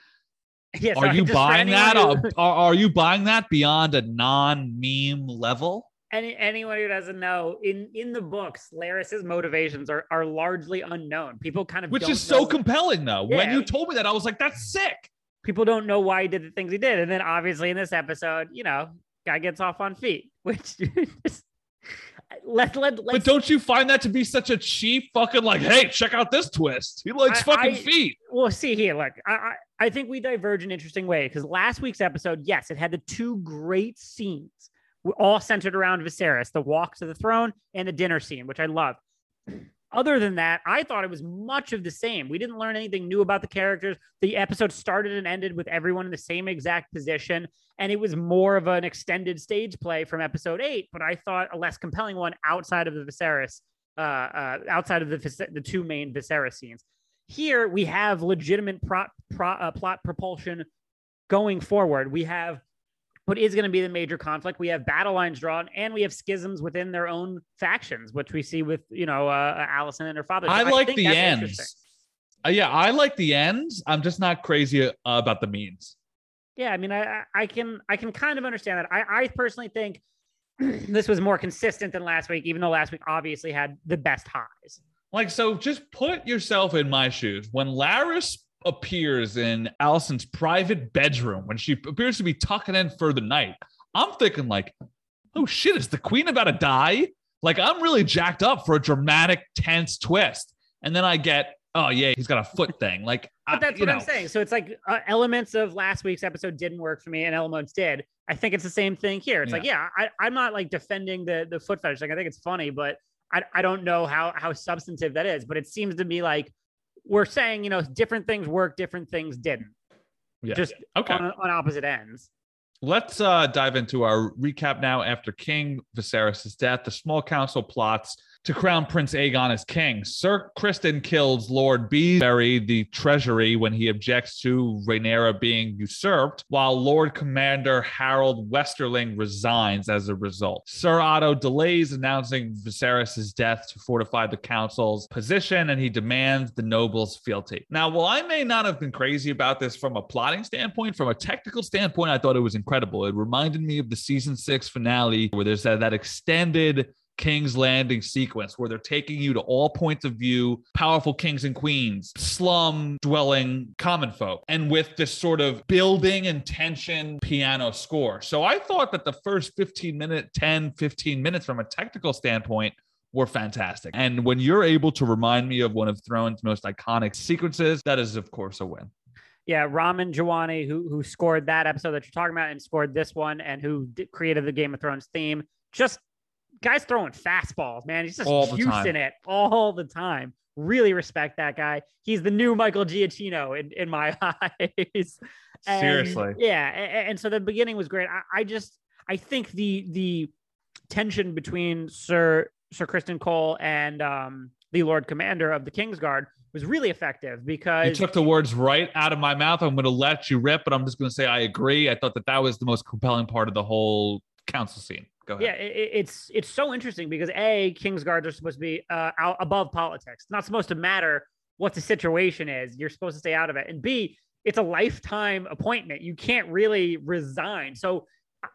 Yeah, are you buying that? Are, who- are, are you buying that beyond a non-meme level? Any anyone who doesn't know, in in the books, Larys's motivations are are largely unknown. People kind of Which is so compelling, though. When you told me that, I was like, "That's sick." people don't know why he did the things he did, and then obviously in this episode, you know, guy gets off on feet, which just let let But let's don't you find that to be such a cheap fucking like, "Hey, check out this twist. He likes I- fucking I- feet." well see here. Look, I I, I think we diverge in an interesting way because last week's episode, yes, it had the two great scenes, all centered around Viserys, the walk to the throne and the dinner scene, which I love. Other than that, I thought it was much of the same. We didn't learn anything new about the characters. The episode started and ended with everyone in the same exact position, and it was more of an extended stage play from episode eight. But I thought a less compelling one outside of the Viserys, uh, uh, outside of the the two main Viserys scenes. Here we have legitimate pro- pro- uh, plot propulsion going forward. We have what is going to be the major conflict. We have battle lines drawn, and we have schisms within their own factions, which we see with you know uh, Alicent and her father. So I like think the ends. Uh, yeah, I like the ends. I'm just not crazy uh, about the means. Yeah, I mean, I I- I can I can kind of understand that. I I personally think this was more consistent than last week, even though last week obviously had the best highs. Like, so just put yourself in my shoes. When Larys appears in Alicent's private bedroom, when she appears to be tucking in for the night, I'm thinking, like, oh shit, is the queen about to die? Like, I'm really jacked up for a dramatic, tense twist. And then I get, oh, yeah, he's got a foot thing. Like, I- But that's you what I'm saying. So it's like uh, elements of last week's episode didn't work for me, and elements did. I think it's the same thing here. It's like, yeah, I, I'm not like defending the the foot fetish. Like, I think it's funny, but I, I don't know how how substantive that is. But it seems to be like we're saying, you know, different things work, different things didn't. Yeah. Just Okay. on, on opposite ends. Let's uh, dive into our recap now. After King Viserys' death, the small council plots to crown Prince Aegon as king. Sir Criston kills Lord Beesbury, the treasury, when he objects to Rhaenyra being usurped, while Lord Commander Harold Westerling resigns as a result. Sir Otto delays announcing Viserys' death to fortify the council's position, and he demands the nobles' fealty. Now, while I may not have been crazy about this from a plotting standpoint, from a technical standpoint, I thought it was incredible. It reminded me of the season six finale where there's that, that extended King's Landing sequence where they're taking you to all points of view, powerful kings and queens, slum dwelling common folk, and with this sort of building and tension piano score. So I thought that the first 15 minute, 10, 15 minutes from a technical standpoint were fantastic. And when you're able to remind me of one of Throne's most iconic sequences, that is, of course, a win. Yeah, Ramin Djawadi, who who scored that episode that you're talking about and scored this one, and who created the Game of Thrones theme. Just guys throwing fastballs, man. He's just All juicing it all the time. Really respect that guy. He's the new Michael Giacchino in, in my eyes. And, Seriously. yeah. And, and so the beginning was great. I, I just I think the the tension between Sir Sir Criston Cole and um, the Lord Commander of the Kingsguard was really effective because You took the words right out of my mouth. I'm going to let you rip, but I'm just going to say I agree. I thought that that was the most compelling part of the whole council scene. Go ahead. Yeah, it, it- it's it's so interesting because a King's Guards are supposed to be uh, out above politics. It's not supposed to matter what the situation is. You're supposed to stay out of it. And b it's a lifetime appointment. You can't really resign. So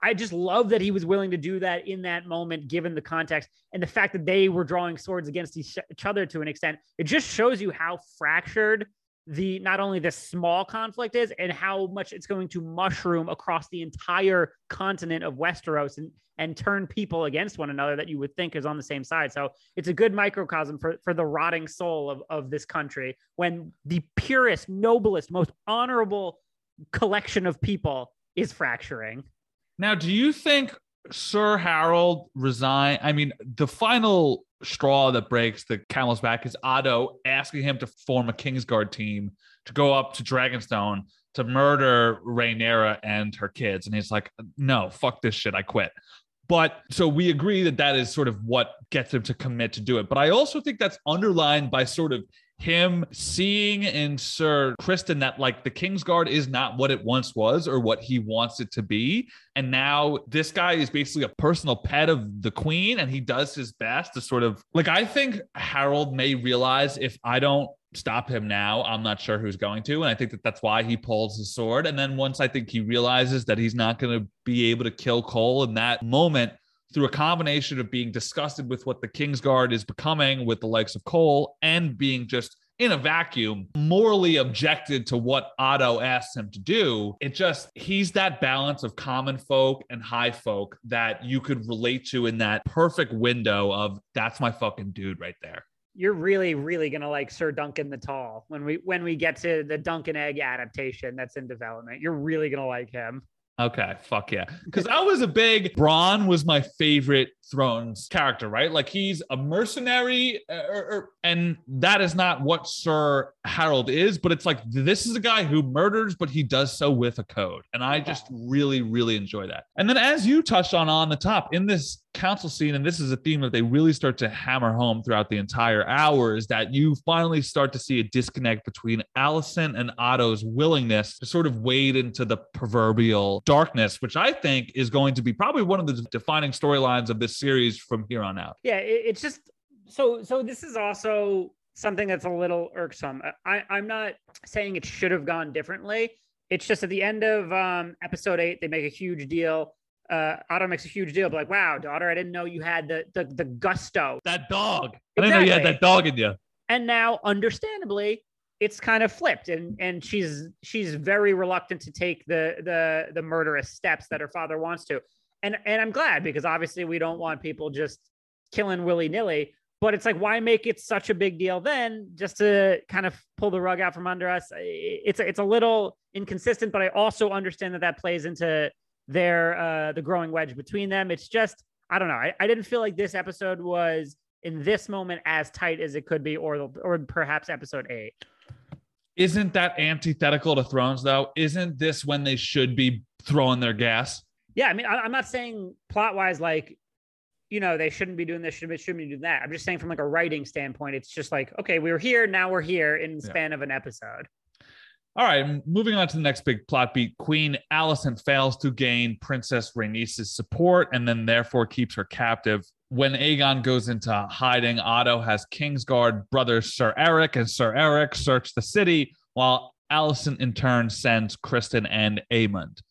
I just love that he was willing to do that in that moment, given the context and the fact that they were drawing swords against each other to an extent. It just shows you how fractured the not only the small conflict is and how much it's going to mushroom across the entire continent of Westeros and and turn people against one another that you would think is on the same side. So it's a good microcosm for, for the rotting soul of, of this country when the purest, noblest, most honorable collection of people is fracturing. Now, do you think Sir Harold resign? I mean, the final straw that breaks the camel's back is Otto asking him to form a Kingsguard team to go up to Dragonstone to murder Rhaenyra and her kids. And he's like, no, fuck this shit. I quit. But so we agree that that is sort of what gets him to commit to do it. But I also think that's underlined by sort of him seeing in Sir Criston that like the Kingsguard is not what it once was or what he wants it to be. And now this guy is basically a personal pet of the queen and he does his best to sort of like I think Harold may realize if I don't stop him now, I'm not sure who's going to. And I think that that's why he pulls his sword. And then once I think he realizes that he's not going to be able to kill Cole in that moment, through a combination of being disgusted with what the Kingsguard is becoming with the likes of Cole and being just in a vacuum, morally objected to what Otto asked him to do. It just, he's that balance of common folk and high folk that you could relate to in that perfect window of that's my fucking dude right there. You're really, really gonna like Sir Duncan the Tall when we when we get to the Dunk and Egg adaptation that's in development. You're really gonna like him. Okay, fuck yeah. Because I was a big Bronn was my favorite Thrones character, right? Like he's a mercenary, uh, or, or And that is not what Sir Harold is, but it's like this is a guy who murders, but he does so with a code. And I just really, really enjoy that. And then, as you touched on on the top, in this council scene, and this is a theme that they really start to hammer home throughout the entire hour, is that you finally start to see a disconnect between Alicent and Otto's willingness to sort of wade into the proverbial darkness, which I think is going to be probably one of the defining storylines of this series from here on out. Yeah, it's just so so this is also something that's a little irksome. I, I'm not saying it should have gone differently. It's just at the end of um, episode eight, they make a huge deal. Uh, Otto makes a huge deal, but like, wow, daughter, I didn't know you had the the, the gusto. That dog. I didn't know you had that dog in you. And now, understandably, it's kind of flipped, and and she's she's very reluctant to take the the the murderous steps that her father wants to. And and I'm glad because obviously we don't want people just killing willy nilly. But it's like, why make it such a big deal then, just to kind of pull the rug out from under us? It's a, it's a little inconsistent, but I also understand that that plays into their uh, the growing wedge between them. It's just I don't know. I, I didn't feel like this episode was in this moment as tight as it could be, or or perhaps episode eight. Isn't that antithetical to Thrones, though? Isn't this when they should be throwing their gas? Yeah, I mean, I, I'm not saying plot wise, like, you know, they shouldn't be doing this, shouldn't be, shouldn't be doing that. I'm just saying from like a writing standpoint, it's just like, okay, we were here, now we're here in the Yeah. span of an episode. All right, moving on to the next big plot beat. Queen Alicent fails to gain Princess Rhaenys' support and then therefore keeps her captive. When Aegon goes into hiding, Otto has Kingsguard brothers Sir Eric and Sir Eric search the city, while Alicent in turn sends Criston and Aemond.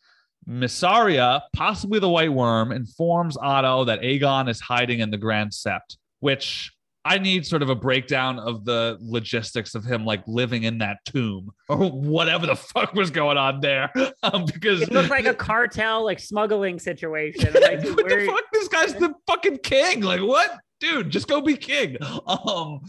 Mysaria, possibly the White Worm, informs Otto that Aegon is hiding in the Grand Sept, which I need sort of a breakdown of the logistics of him like living in that tomb or whatever the fuck was going on there. Um, because It looked like a cartel, like smuggling situation. Like, what where- the fuck? This guy's the fucking king. Like, what? Dude, just go be king. Um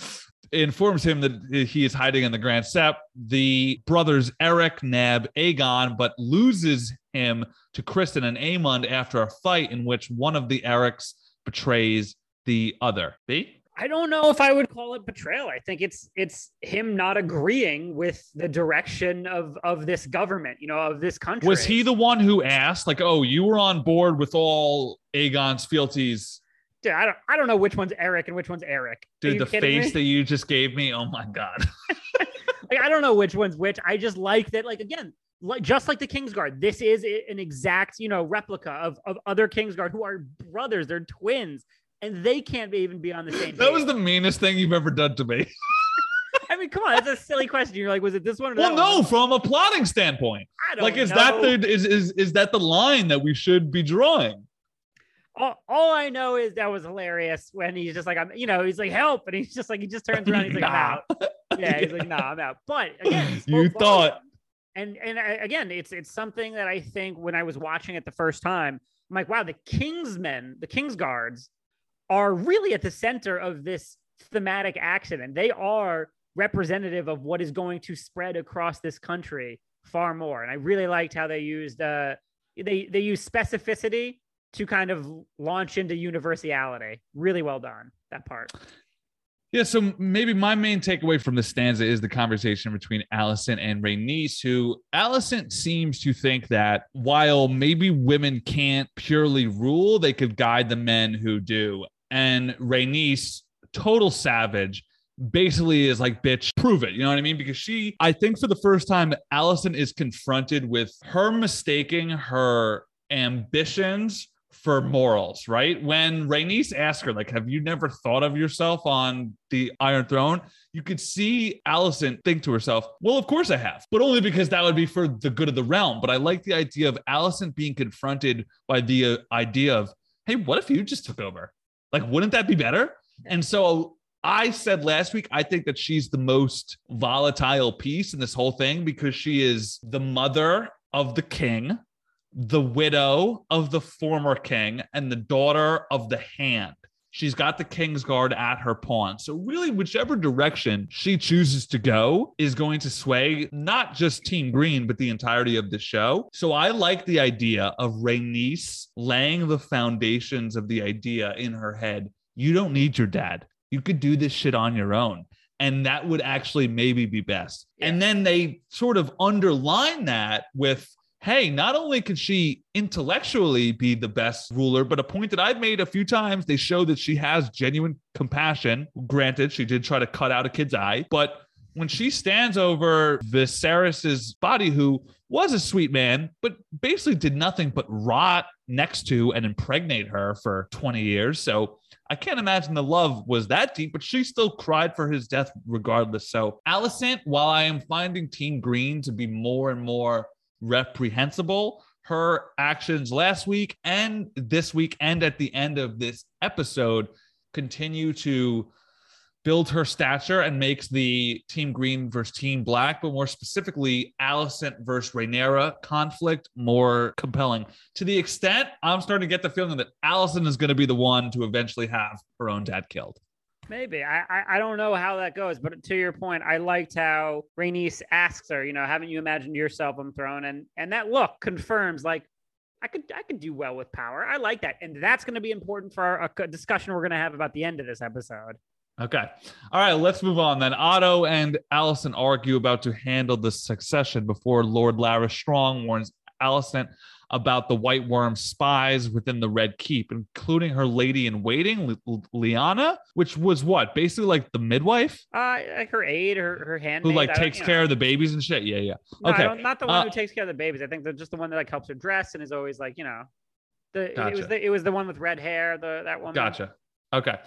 informs him that he is hiding in the Grand Sept. The brothers Eric, Neb, Aegon, but loses him to Criston and Aemond after a fight in which one of the Erics betrays the other. B? I don't know if I would call it betrayal. I think it's it's him not agreeing with the direction of of this government, you know, of this country. Was he the one who asked, like, oh, you were on board with all Aegon's fealties? Dude, I don't I don't know which one's Eric and which one's Eric. Dude, the face me? that you just gave me. Oh my God. like I don't know which one's which. I just like that. Like again, like just like the Kingsguard, this is an exact you know replica of of other Kingsguard who are brothers. They're twins, and they can't even be on the same. That was the meanest thing you've ever done to me. I mean, come on, that's a silly question. You're like, was it this one? Or Well, that one? no, from a plotting standpoint. I don't Like, is know. that the is, is is that the line that we should be drawing? all, all I know is that was hilarious when he's just like, I'm, you know, he's like, help. And he's just like, he just turns around. He's like, Nah. I'm out. Yeah. He's like, nah, I'm out. But again, You thought- and, and I- again, it's, it's something that I think when I was watching it the first time, I'm like, wow, the Kingsmen, the King's Guards are really at the center of this thematic action. And they are representative of what is going to spread across this country far more. And I really liked how they used, uh, they, they use specificity to kind of launch into universality. Really well done that part. Yeah, so maybe my main takeaway from the stanza is the conversation between Alicent and Rhaenys, who Alicent seems to think that while maybe women can't purely rule, they could guide the men who do. And Rhaenys, total savage, basically is like, bitch, prove it. You know what I mean? Because she, I think for the first time, Alicent is confronted with her mistaking her ambitions for morals, right? When Rhaenys asked her, like, have you never thought of yourself on the Iron Throne? You could see Alicent think to herself, well, of course I have, but only because that would be for the good of the realm. But I like the idea of Alicent being confronted by the uh, idea of, hey, what if you just took over? Like, wouldn't that be better? And so I said last week, I think that she's the most volatile piece in this whole thing because she is the mother of the king, the widow of the former king, and the daughter of the hand. She's got the King's Guard at her pawn. So, really, whichever direction she chooses to go is going to sway not just Team Green, but the entirety of the show. So, I like the idea of Rhaenys laying the foundations of the idea in her head. You don't need your dad. You could do this shit on your own. and that would actually maybe be best. And then they sort of underline that with hey, not only can she intellectually be the best ruler, but a point that I've made a few times, they show that she has genuine compassion. Granted, she did try to cut out a kid's eye, but when she stands over Viserys's body, who was a sweet man, but basically did nothing but rot next to and impregnate her for 20 years. So I can't imagine the love was that deep, but she still cried for his death regardless. So, Alicent, while I am finding Team Green to be more and more reprehensible, her actions last week and this week, and at the end of this episode, continue to build her stature and makes the Team Green versus Team Black, but more specifically, Alicent versus Rhaenyra conflict more compelling. To the extent I'm starting to get the feeling that Alicent is going to be the one to eventually have her own dad killed. Maybe I, I I don't know how that goes, but to your point, I liked how Rhaenys asks her, you know, haven't you imagined yourself on throne? And and that look confirms like I could I could do well with power. I like that, and that's going to be important for our, discussion we're going to have about the end of this episode. Okay. All right, let's move on then. Otto and Alicent argue about to handle the succession before Lord Larys Strong warns Alicent about the White Worm spies within the Red Keep, including her lady in waiting, Lyanna, which was what? Basically like the midwife? Uh, like her aide, her, her handmaid. Who like takes care know. of the babies and shit? Yeah, yeah. No, okay. not the one uh, who takes care of the babies. I think they're just the one that like helps her dress and is always like, you know, the, gotcha. it was the, it was the one with red hair, the that one. Gotcha. Okay.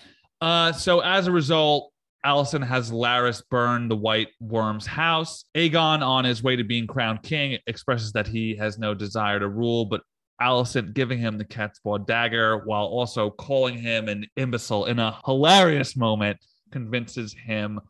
Uh, so as a result, Alicent has Larys burn the White Worm's house. Aegon, on his way to being crowned king, expresses that he has no desire to rule, but Alicent giving him the cat's paw dagger while also calling him an imbecile in a hilarious moment convinces him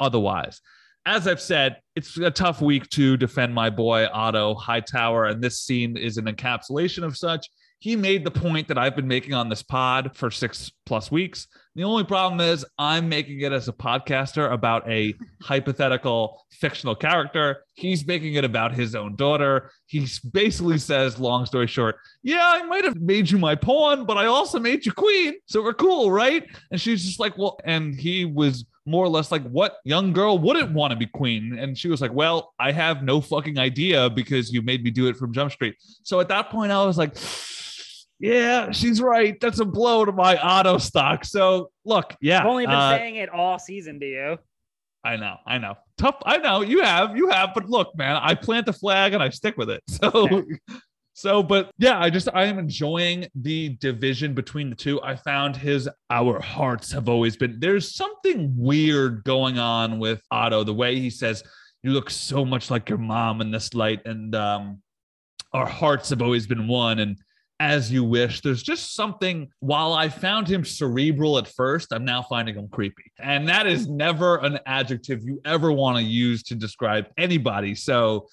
otherwise. As I've said, it's a tough week to defend my boy Otto Hightower, and this scene is an encapsulation of such he made the point that I've been making on this pod for six plus weeks. The only problem is I'm making it as a podcaster about a hypothetical fictional character. He's making it about his own daughter. He basically says, long story short, yeah, I might have made you my pawn, but I also made you queen. So we're cool, right? And she's just like, well, and he was more or less like, what young girl wouldn't want to be queen? And she was like, well, I have no fucking idea because you made me do it from Jump Street. So at that point, I was like, yeah, she's right. That's a blow to my Otto stock. So look, yeah. I've only been uh, saying it all season to you. I know, I know. Tough. I know you have, you have, but look, man, I plant the flag and I stick with it. So so, but yeah, I just I am enjoying the division between the two. I found his our hearts have always been there's something weird going on with Otto, the way he says, You look so much like your mom in this light, and um our hearts have always been one. And as you wish. There's just something, while I found him cerebral at first, I'm now finding him creepy. And that is never an adjective you ever want to use to describe anybody. So,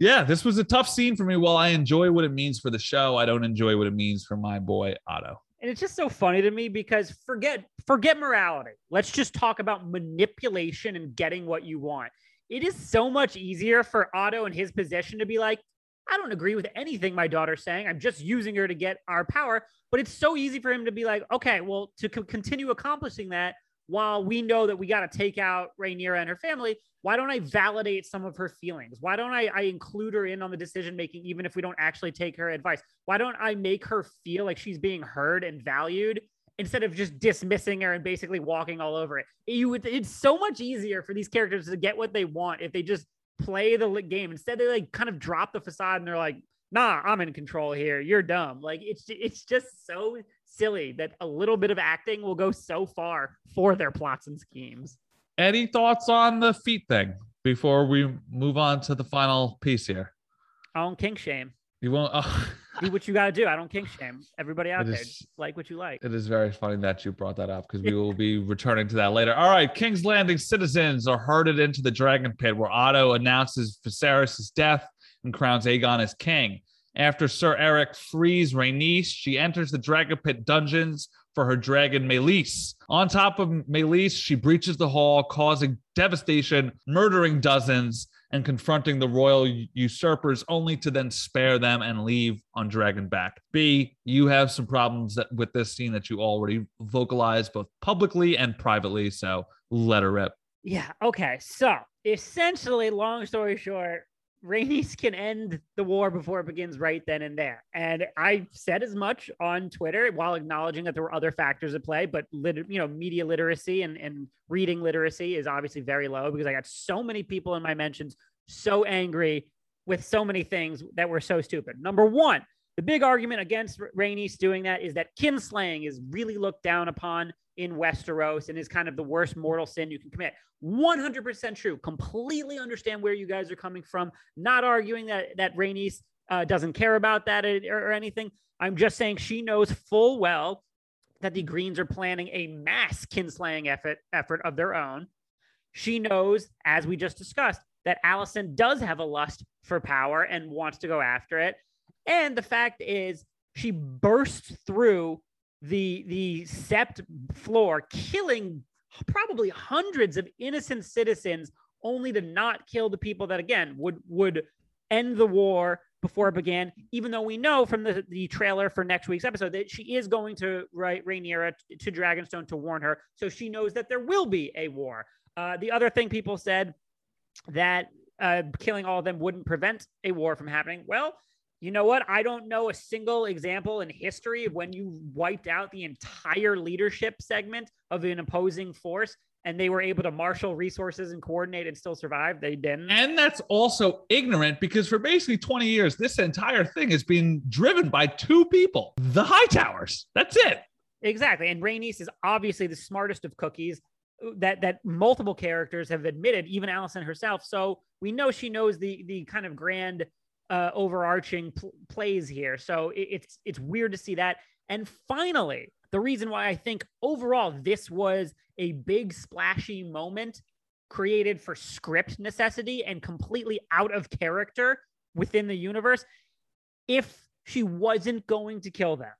yeah, this was a tough scene for me. While I enjoy what it means for the show, I don't enjoy what it means for my boy Otto. And it's just so funny to me because forget forget morality. Let's just talk about manipulation and getting what you want. It is so much easier for Otto in his position to be like, I don't agree with anything my daughter's saying. I'm just using her to get our power. But it's so easy for him to be like, okay, well, to co- continue accomplishing that while we know that we got to take out Rhaenyra and her family, why don't I validate some of her feelings? Why don't I, I include her in on the decision making, even if we don't actually take her advice? Why don't I make her feel like she's being heard and valued instead of just dismissing her and basically walking all over it? You would, it's so much easier for these characters to get what they want if they just play the game. Instead, they like kind of drop the facade and they're like, nah, I'm in control here. You're dumb. Like it's it's just so silly that a little bit of acting will go so far for their plots and schemes. Any thoughts on the feet thing before we move on to the final piece here? I don't kink shame. You won't. Oh. Do what you got to do. I don't kink shame. Everybody out there, like what you like. It is very funny that you brought that up because we will be returning to that later. All right, King's Landing citizens are herded into the Dragon Pit where Otto announces Viserys' death and crowns Aegon as king. After Sir Eric frees Rhaenys, she enters the Dragon Pit dungeons for her dragon Meleys. On top of Meleys, she breaches the hall, causing devastation, murdering dozens, and confronting the royal usurpers only to then spare them and leave on Dragonback. B, you have some problems that with this scene that you already vocalized both publicly and privately, so let her rip. Yeah. Okay. So essentially, long story short, Rhaenys can end the war before it begins right then and there. And I said as much on Twitter while acknowledging that there were other factors at play, but lit- you know, media literacy and, and reading literacy is obviously very low because I got so many people in my mentions so angry with so many things that were so stupid. Number one, the big argument against Rhaenys doing that is that kinslaying is really looked down upon in Westeros and is kind of the worst mortal sin you can commit. 100% true. Completely understand where you guys are coming from. Not arguing that that Rhaenys uh, doesn't care about that or, or anything. I'm just saying she knows full well that the Greens are planning a mass kinslaying effort effort of their own. She knows, as we just discussed, that Alicent does have a lust for power and wants to go after it. And the fact is, she bursts through the the sept floor, killing probably hundreds of innocent citizens, only to not kill the people that again would would end the war before it began. Even though we know from the, the trailer for next week's episode that she is going to write Rhaenyra to Dragonstone to warn her, so she knows that there will be a war. Uh, the other thing people said that uh, killing all of them wouldn't prevent a war from happening. Well, you know what? I don't know a single example in history of when you wiped out the entire leadership segment of an opposing force and they were able to marshal resources and coordinate and still survive. They didn't. And that's also ignorant because for basically 20 years, this entire thing has been driven by two people the Hightowers. That's it. Exactly. And Rhaenys is obviously the smartest of cookies that that multiple characters have admitted, even Alicent herself. So we know she knows the the kind of grand uh, overarching pl- plays here. So it, it's it's weird to see that. And finally, the reason why I think overall this was a big splashy moment created for script necessity and completely out of character within the universe. If she wasn't going to kill them,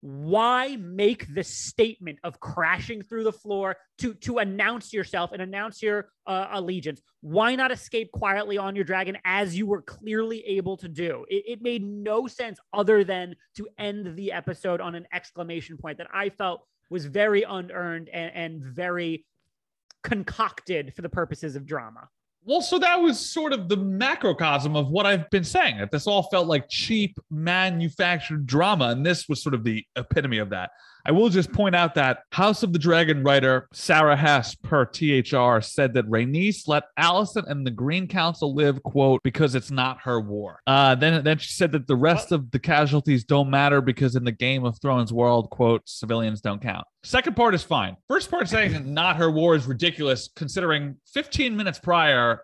why make the statement of crashing through the floor to to announce yourself and announce your uh, allegiance? Why not escape quietly on your dragon as you were clearly able to do? It, it made no sense other than to end the episode on an exclamation point that i felt was very unearned and, and very concocted for the purposes of drama Well, so that was sort of the macrocosm of what I've been saying. That this all felt like cheap manufactured drama, and this was sort of the epitome of that. I will just point out that House of the Dragon writer Sara Hess per THR said that Rhaenys let Alicent and the Green Council live, quote, because it's not her war. Uh, then, then she said that the rest of the casualties don't matter because in the Game of Thrones world, quote, civilians don't count. Second part is fine. First part saying not her war is ridiculous, considering 15 minutes prior,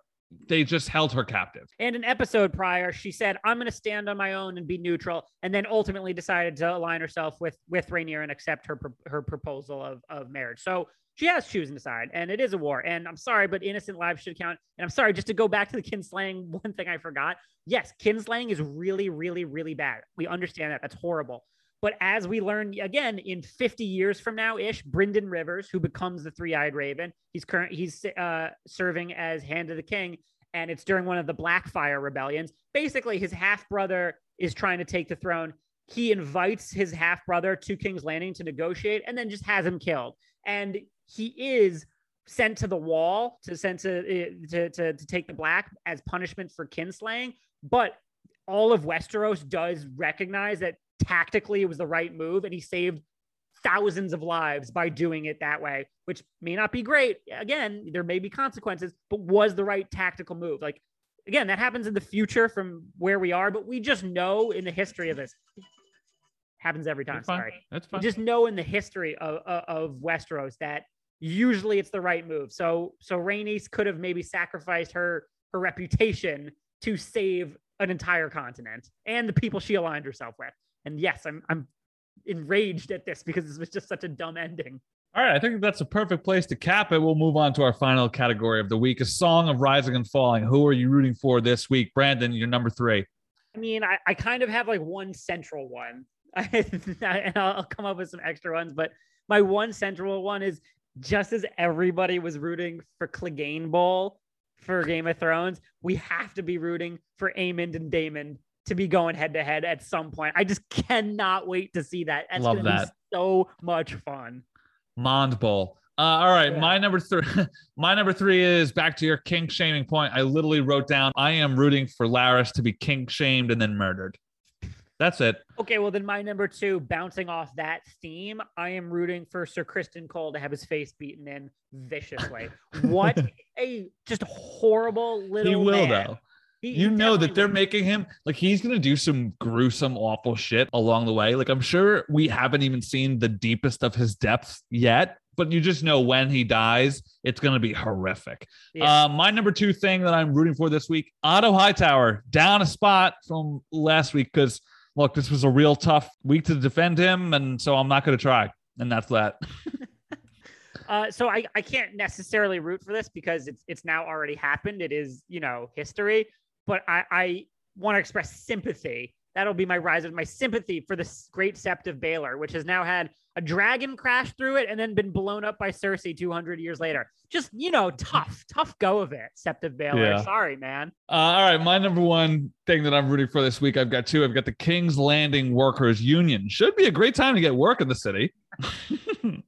they just held her captive. And an episode prior, she said, "I'm going to stand on my own and be neutral," and then ultimately decided to align herself with with Rhaenyra and accept her her proposal of of marriage. So she has chosen to side, and it is a war. And I'm sorry, but innocent lives should count. And I'm sorry, just to go back to the kinslaying, one thing I forgot. Yes, kinslaying is really, really, really bad. We understand that. That's horrible. But as we learn again in 50 years from now ish, Brynden Rivers, who becomes the three eyed raven, he's current he's uh, serving as Hand of the King, and it's during one of the Blackfyre rebellions. Basically, his half brother is trying to take the throne. He invites his half brother to King's Landing to negotiate, and then just has him killed. And he is sent to the wall to send to to to, to take the black as punishment for kinslaying. But all of Westeros does recognize that tactically it was the right move and he saved thousands of lives by doing it that way which may not be great again there may be consequences but was the right tactical move like again that happens in the future from where we are but we just know in the history of this happens every time That's fine. sorry That's we fine. just know in the history of, of, of Westeros that usually it's the right move. So so Rhaenys could have maybe sacrificed her her reputation to save an entire continent and the people she aligned herself with. And yes, I'm I'm enraged at this because this was just such a dumb ending. All right, I think that's a perfect place to cap it. We'll move on to our final category of the week: a song of rising and falling. Who are you rooting for this week, Brandon? You're number three. I mean, I, I kind of have like one central one, and I'll come up with some extra ones. But my one central one is just as everybody was rooting for Clegane Bowl for Game of Thrones, we have to be rooting for Aemond and Daemon to be going head to head at some point. I just cannot wait to see that. That's Love that. so much fun. Mond Bowl. Uh, all right, Yeah. my number three. My number three is back to your kink shaming point. I literally wrote down, "I am rooting for Larys to be kink shamed and then murdered." That's it. Okay, well then my number two, bouncing off that theme, I am rooting for Sir Criston Cole to have his face beaten in viciously. what a just horrible little. he will man. though. He- he You know that they're will. making him like he's gonna do some gruesome, awful shit along the way. Like I'm sure we haven't even seen the deepest of his depths yet, but you just know when he dies, it's gonna be horrific. Yeah. Uh, my number two thing that I'm rooting for this week, Otto Hightower, down a spot from last week because look, this was a real tough week to defend him, and so I'm not going to try. And that's that. Uh, so I, I can't necessarily root for this because it's it's now already happened. It is you know history, but I, I want to express sympathy. That'll be my rise of my sympathy for this great sept of Baelor, which has now had a dragon crashed through it and then been blown up by Cersei 200 years later. Just you know, tough, tough go of it, sept of Baelor. Yeah. Sorry, man. Uh, all right, my number one thing that I'm rooting for this week, I've got two. I've got the King's Landing Workers Union. Should be a great time to get work in the city.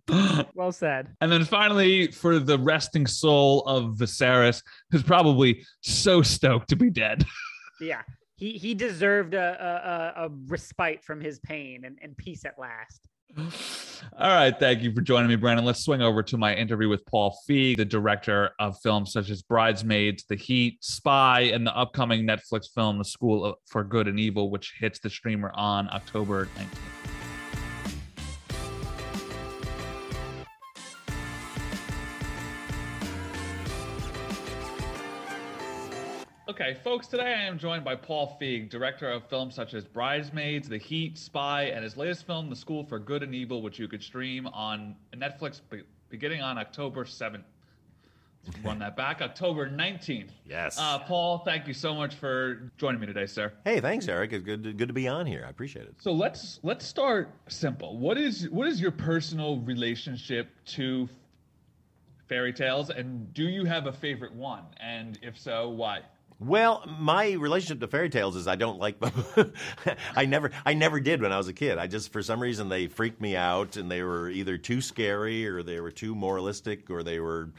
Well said. And then finally, for the resting soul of Viserys, who's probably so stoked to be dead. Yeah, he he deserved a a, a, a respite from his pain and, and peace at last. All right. Thank you for joining me, Brandon. Let's swing over to my interview with Paul Feig, the director of films such as Bridesmaids, The Heat, Spy, and the upcoming Netflix film, The School for Good and Evil, which hits the streamer on October 19th. Okay, folks, today I am joined by Paul Feig, director of films such as Bridesmaids, The Heat, Spy, and his latest film, The School for Good and Evil, which you could stream on Netflix be- beginning on October 7th. Let's Run that back, October 19th. Yes. Uh, Paul, thank you so much for joining me today, sir. hey, thanks, Eric. It's good to, good to be on here. I appreciate it. So let's let's start simple. What is what is your personal relationship to fairy tales, and do you have a favorite one? And if so, why? Well, my relationship to fairy tales is I don't like them. I never, I never did when I was a kid. I just, for some reason, they freaked me out, and they were either too scary, or they were too moralistic, or they were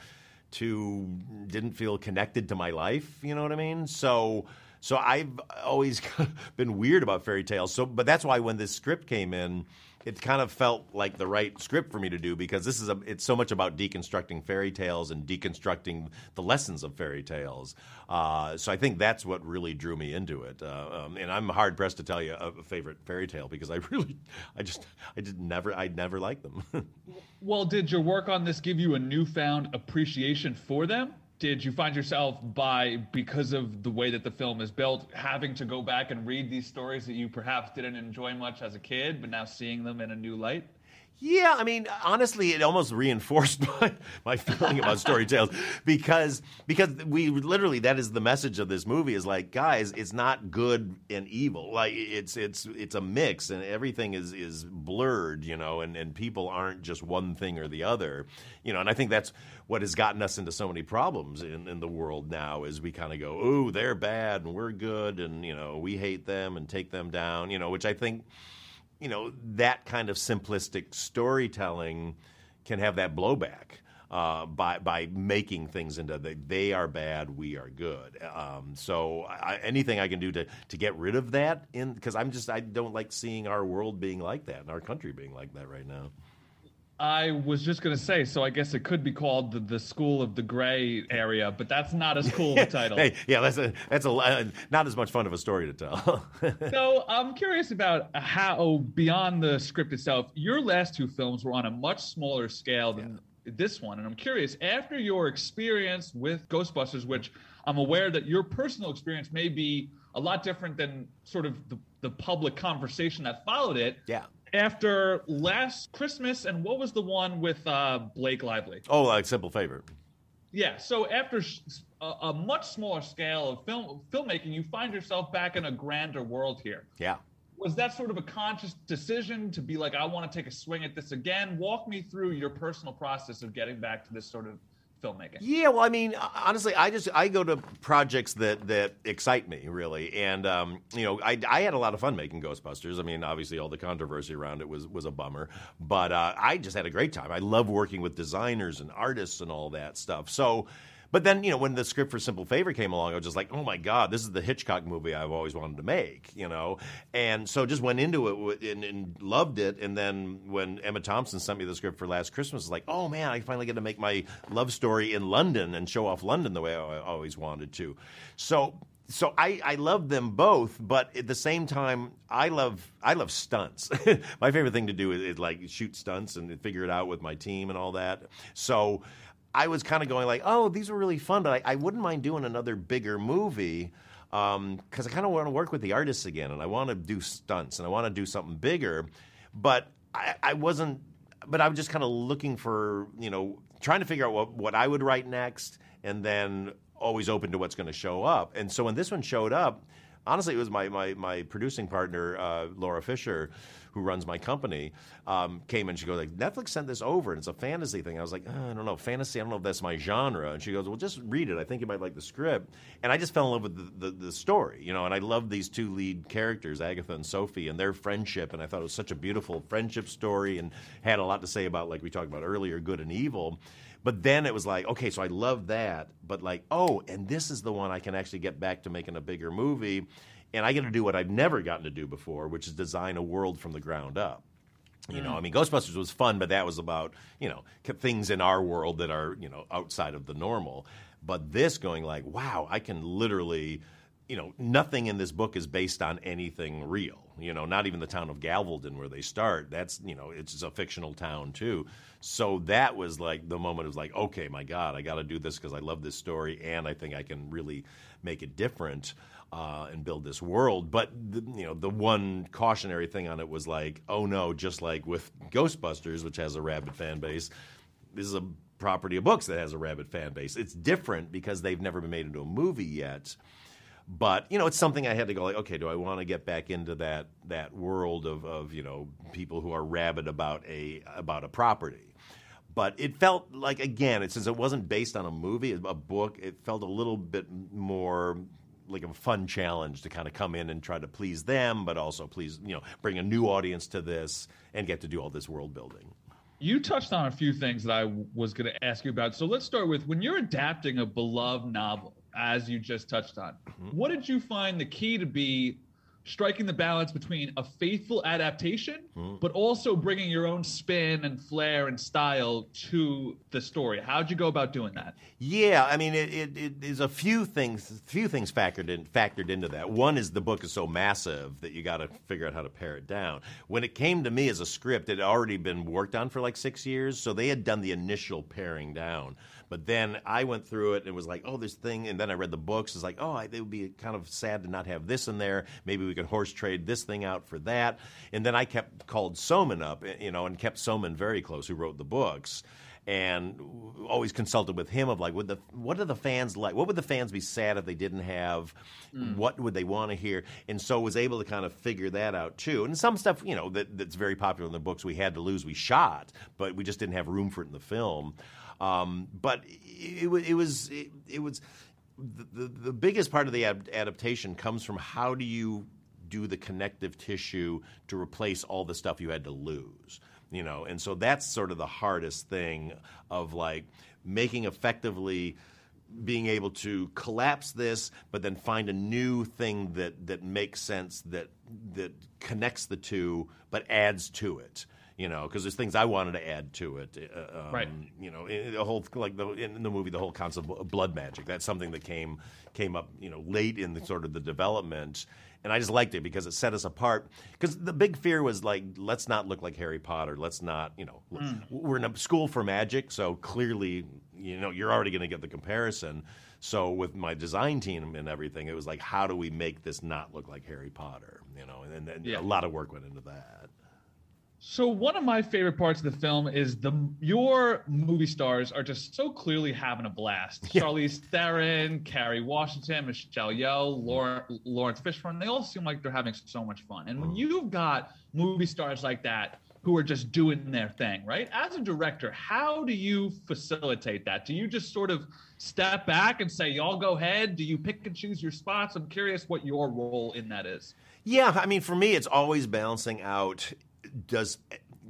too didn't feel connected to my life. You know what I mean? So, so I've always been weird about fairy tales. So, but that's why when this script came in. It kind of felt like the right script for me to do because this is a, it's so much about deconstructing fairy tales and deconstructing the lessons of fairy tales. Uh, so I think that's what really drew me into it. Uh, um, and I'm hard pressed to tell you a, favorite fairy tale because I really, I just, I did never, I never liked them. Well, did your work on this give you a newfound appreciation for them? Did you find yourself by because of the way that the film is built, having to go back and read these stories that you perhaps didn't enjoy much as a kid, but now seeing them in a new light? Yeah, I mean, honestly, it almost reinforced my, my feeling about story tales because because we literally that is the message of this movie is like, guys, it's not good and evil. Like it's it's it's a mix and everything is is blurred, you know, and and people aren't just one thing or the other, you know. And I think that's what has gotten us into so many problems in in the world now is we kind of go, oh, they're bad and we're good, and you know, we hate them and take them down, you know, which I think you know that kind of simplistic storytelling can have that blowback uh, by by making things into the, they are bad, we are good. Um, so I, anything I can do to to get rid of that, in because I'm just I don't like seeing our world being like that and our country being like that right now. I was just gonna say, so I guess it could be called the, the School of the Gray area, but that's not as cool of a title. Hey, yeah, that's a that's a uh, not as much fun of a story to tell. So I'm curious about how, beyond the script itself, your last two films were on a much smaller scale than this one. And I'm curious, after your experience with Ghostbusters, which I'm aware that your personal experience may be a lot different than sort of the, the public conversation that followed it. yeah. After last Christmas, and what was the one with uh, Blake Lively? Oh, like simple favor. Yeah. So after a, a much smaller scale of film filmmaking, you find yourself back in a grander world here Yeah. was that sort of a conscious decision to be like i want to take a swing at this again walk me through your personal process of getting back to this sort of filmmaking. Yeah, well, I mean, honestly, I just I go to projects that that excite me really, and um, you know, I I had a lot of fun making Ghostbusters. I mean, obviously, all the controversy around it was was a bummer, but uh, I just had a great time. I love working with designers and artists and all that stuff. So. But then, you know, when the script for Simple Favor came along, I was just like, oh my God, this is the Hitchcock movie I've always wanted to make, you know? And so just went into it and, and loved it. And then when Emma Thompson sent me the script for Last Christmas, was like, oh man, I finally get to make my love story in London and show off London the way I always wanted to. So so I, I love them both, but at the same time, I love I love stunts. my favorite thing to do is, is, like shoot stunts and figure it out with my team and all that. So I was kind of going like, oh, these were really fun, but I, I wouldn't mind doing another bigger movie because um, I kind of want to work with the artists again, and I want to do stunts, and I want to do something bigger. But I, I wasn't. But I was just kind of looking for, you know, trying to figure out what, what I would write next, and then always open to what's going to show up. And so when this one showed up, honestly, it was my my, my producing partner, uh, Laura Fischer, who runs my company, um, came and she goes like, Netflix sent this over and it's a fantasy thing. I was like, oh, I don't know, fantasy. I don't know if that's my genre. And she goes, well, just read it. I think you might like the script. And I just fell in love with the, the, the story, you know. And I love these two lead characters, Agatha and Sophie, and their friendship. And I thought it was such a beautiful friendship story and had a lot to say about, like we talked about earlier, good and evil. But then it was like, okay, so I love that, but like, oh, and this is the one I can actually get back to making a bigger movie and I get to do what I've never gotten to do before, which is design a world from the ground up. You know, I mm. mean, Ghostbusters was fun, but that was about you know things in our world that are you know outside of the normal. But this going like, wow, I can literally, you know, nothing in this book is based on anything real. You know, not even the town of Gavaldon where they start. That's you know, it's a fictional town too. So that was like the moment. It was like, okay, my God, I got to do this because I love this story, and I think I can really make it different uh, and build this world. But the, you know, the one cautionary thing on it was like, oh no, just like with Ghostbusters, which has a rabid fan base, this is a property of books that has a rabid fan base. It's different because they've never been made into a movie yet. But you know, it's something I had to go like, okay, do I want to get back into that that world of, of you know people who are rabid about a about a property? but it felt like again, since it wasn't based on a movie, a book, it felt a little bit more like a fun challenge to kind of come in and try to please them, but also please you know bring a new audience to this and get to do all this world building. You touched on a few things that I was going to ask you about. So let's start with when you're adapting a beloved novel, as you just touched on. Mm-hmm. What did you find the key to be striking the balance between a faithful adaptation, mm. but also bringing your own spin and flair and style to the story. How'd you go about doing that? Yeah, I mean, it, it, it is a few things. Few things factored in factored into that. One is the book is so massive that you got to figure out how to pare it down. When it came to me as a script, it had already been worked on for like six years, so they had done the initial paring down. But then I went through it and was like, oh, this thing. And then I read the books. It's like, oh, I, it would be kind of sad to not have this in there. Maybe we could horse trade this thing out for that. And then I kept called Soman up, eh, you know, and kept Soman very close, who wrote the books and always consulted with him of like would the what are the fans like what would the fans be sad if they didn't have mm. what would they want to hear and so was able to kind of figure that out too and some stuff you know that, that's very popular in the books we had to lose we shot but we just didn't have room for it in the film um, but it, it, was it, it was the, the, the biggest part of the ad- adaptation comes from how do you do the connective tissue to replace all the stuff you had to lose you know? And so that's sort of the hardest thing of like making effectively being able to collapse this but then find a new thing that that makes sense that that connects the two but adds to it you know, because there's things I wanted to add to it. Uh, um, right. You know, the whole like the in the movie, the whole concept of blood magic. That's something that came came up, you know, late in the sort of the development, and I just liked it because it set us apart. Because the big fear was like, let's not look like Harry Potter. Let's not, you know, mm. we're in a school for magic, so clearly, you know, you're already going to get the comparison. So with my design team and everything, it was like, how do we make this not look like Harry Potter? You know, and, and yeah. a lot of work went into that. So one of my favorite parts of the film is the your movie stars are just so clearly having a blast. Yeah. Charlize Theron, Kerry Washington, Michelle Yeoh, Laurence Fishburne, they all seem like they're having so much fun. And when you've got movie stars like that who are just doing their thing, right? As a director, how do you facilitate that? Do you just sort of step back and say, y'all go ahead? Do you pick and choose your spots? I'm curious what your role in that is. Yeah, I mean, for me, it's always balancing out. Does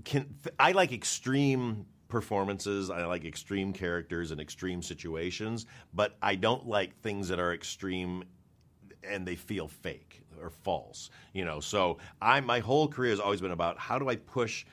can I like extreme performances? I like extreme characters and extreme situations, but I don't like things that are extreme and they feel fake or false. You know, so I my whole career has always been about how do I push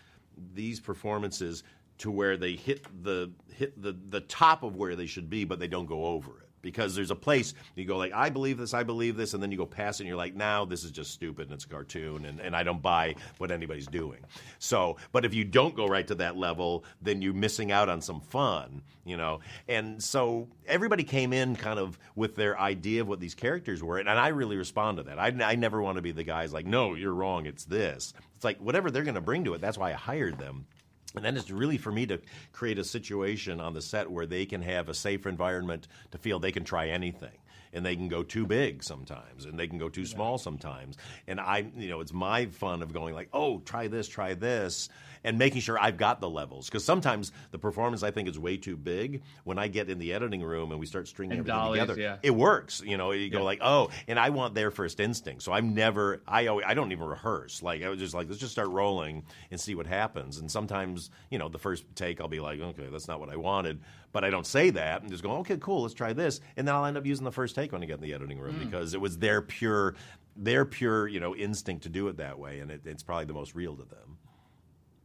these performances to where they hit the hit the the top of where they should be, but they don't go over it because there's a place you go like I believe this, I believe this, and then you go past it and you're like, now this is just stupid and it's a cartoon and, and I don't buy what anybody's doing. So, but if you don't go right to that level, then you're missing out on some fun, you know. And so everybody came in kind of with their idea of what these characters were, and I really respond to that. I, I never want to be the guys like, no, you're wrong, it's this. It's like whatever they're going to bring to it. That's why I hired them. And then it's really for me to create a situation on the set where they can have a safe environment to feel they can try anything. And they can go too big sometimes, and they can go too small sometimes. And I, you know, it's my fun of going like, oh, try this, try this, and making sure I've got the levels. Because sometimes the performance I think is way too big. When I get in the editing room and we start stringing And everything dollies, together, yeah. it works. You know, you go Yeah. like, oh, and I want their first instinct. So I'm never, I, always, I don't even rehearse. Like I was just like, let's just start rolling and see what happens. And sometimes, you know, the first take, I'll be like, okay, that's not what I wanted. But I don't say that and just go, okay, cool, let's try this. And then I'll end up using the first take when I get in the editing room mm. because it was their pure, their pure, you know, instinct to do it that way, and it, it's probably the most real to them.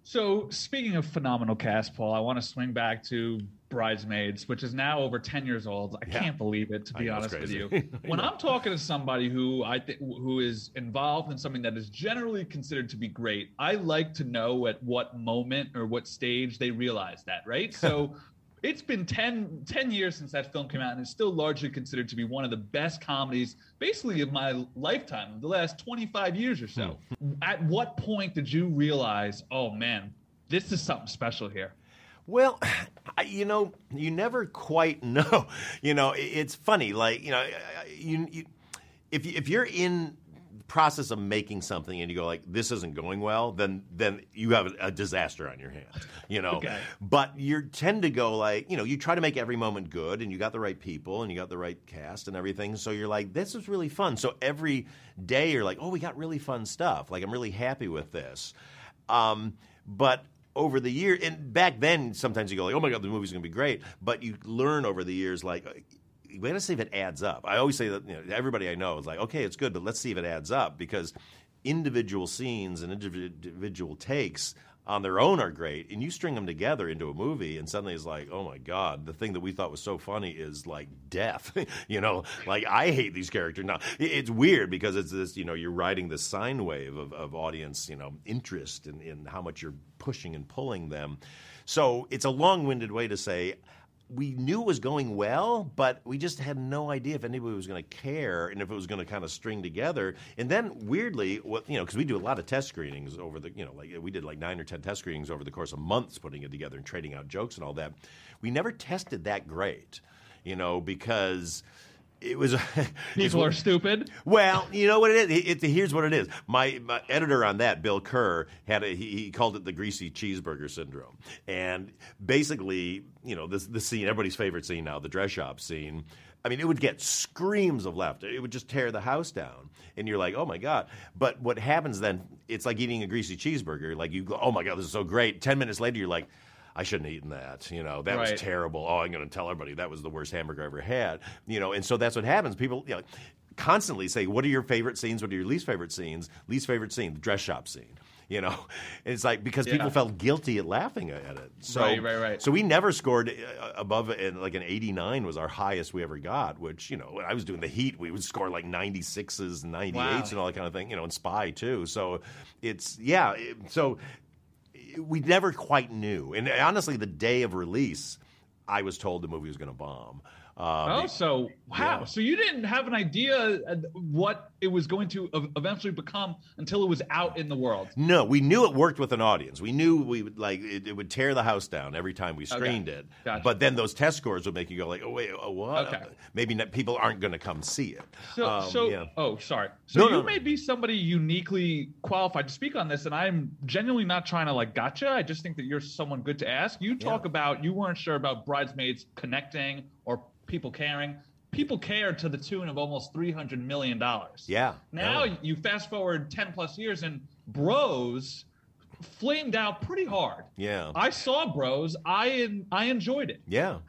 So, speaking of phenomenal cast, Paul, I want to swing back to Bridesmaids, which is now over 10 years old. I Yeah. can't believe it, to be honest with you. when. I'm talking to somebody who I think who is involved in something that is generally considered to be great, I like to know at what moment or what stage they realize that, right? So, it's been 10, 10 years since that film came out, and it's still largely considered to be one of the best comedies, basically, of my lifetime, the last 25 years or so. Hmm. At what point did you realize, oh man, this is something special here? Well, you know, you never quite know. You know, it's funny. Like you know, you, you if if you're in process of making something and you go like this isn't going well, then then you have a, disaster on your hands. You know, Okay. but you tend to go like you know you try to make every moment good and you got the right people and you got the right cast and everything. So you're like this is really fun. So every day you're like oh we got really fun stuff. Like I'm really happy with this. Um, but over the year, and back then, sometimes you go like, "Oh my god, the movie's going to be great," but you learn over the years like. We got to see if it adds up. I always say that you know, everybody I know is like, okay, it's good, but let's see if it adds up because individual scenes and individual takes on their own are great, and you string them together into a movie, and suddenly it's like, oh my god, the thing that we thought was so funny is like death. you know, like I hate these characters now. It's weird because it's this, you know, you're riding the sine wave of, of audience, you know, interest in, in how much you're pushing and pulling them. So it's a long-winded way to say we knew it was going well, but we just had no idea if anybody was going to care and if it was going to kind of string together. And then weirdly, what you know, because we do a lot of test screenings over the, you know, like we did like nine or ten test screenings over the course of months, putting it together and trading out jokes and all that. We never tested that great, you know, because. It was People are stupid. well, you know what it is. It, it- here's what it is. My, my editor on that, Bill Kerr, had a, he, he called it the greasy cheeseburger syndrome, and basically, you know, this the scene, everybody's favorite scene now, the dress shop scene. I mean, it would get screams of laughter. It would just tear the house down, and you're like, "Oh my god!" But what happens then? It's like eating a greasy cheeseburger. Like you go, "Oh my god, this is so great." Ten minutes later, you're like. I shouldn't have eaten that. You know, that Right. was terrible. Oh, I'm going to tell everybody that was the worst hamburger I ever had. You know, and so that's what happens. People, you know, constantly say, "What are your favorite scenes? What are your least favorite scenes?" Least favorite scene, the dress shop scene. You know, and it's like because people felt guilty at laughing at it. So, Right, right, right. So we never scored uh, above and like an 89 was our highest we ever got. Which you know, when I was doing the Heat, we would score like 96s and 98s Wow. and all that kind of thing. You know, and Spy too. So it's yeah. it- so we never quite knew. And honestly, the day of release, I was told the movie was going to bomb. Um, Oh, so wow! Yeah. So you didn't have an idea uh, what it was going to eventually become until it was out in the world. No, we knew it worked with an audience. We knew we would like it, it would tear the house down every time we screened it. Gotcha. But then those test scores would make you go like, oh wait, oh, what? Okay. Maybe not, people aren't going to come see it. So, Um, so yeah. oh, sorry. So No, you no, no. may be somebody uniquely qualified to speak on this, and I'm genuinely not trying to like gotcha. I just think that you're someone good to ask. You talk about you weren't sure about bridesmaids connecting or people caring. People care to the tune of almost three hundred million dollars. Yeah. Now Yeah. you fast forward ten plus years, and Bros flamed out pretty hard. Yeah. I saw Bros. I I enjoyed it yeah.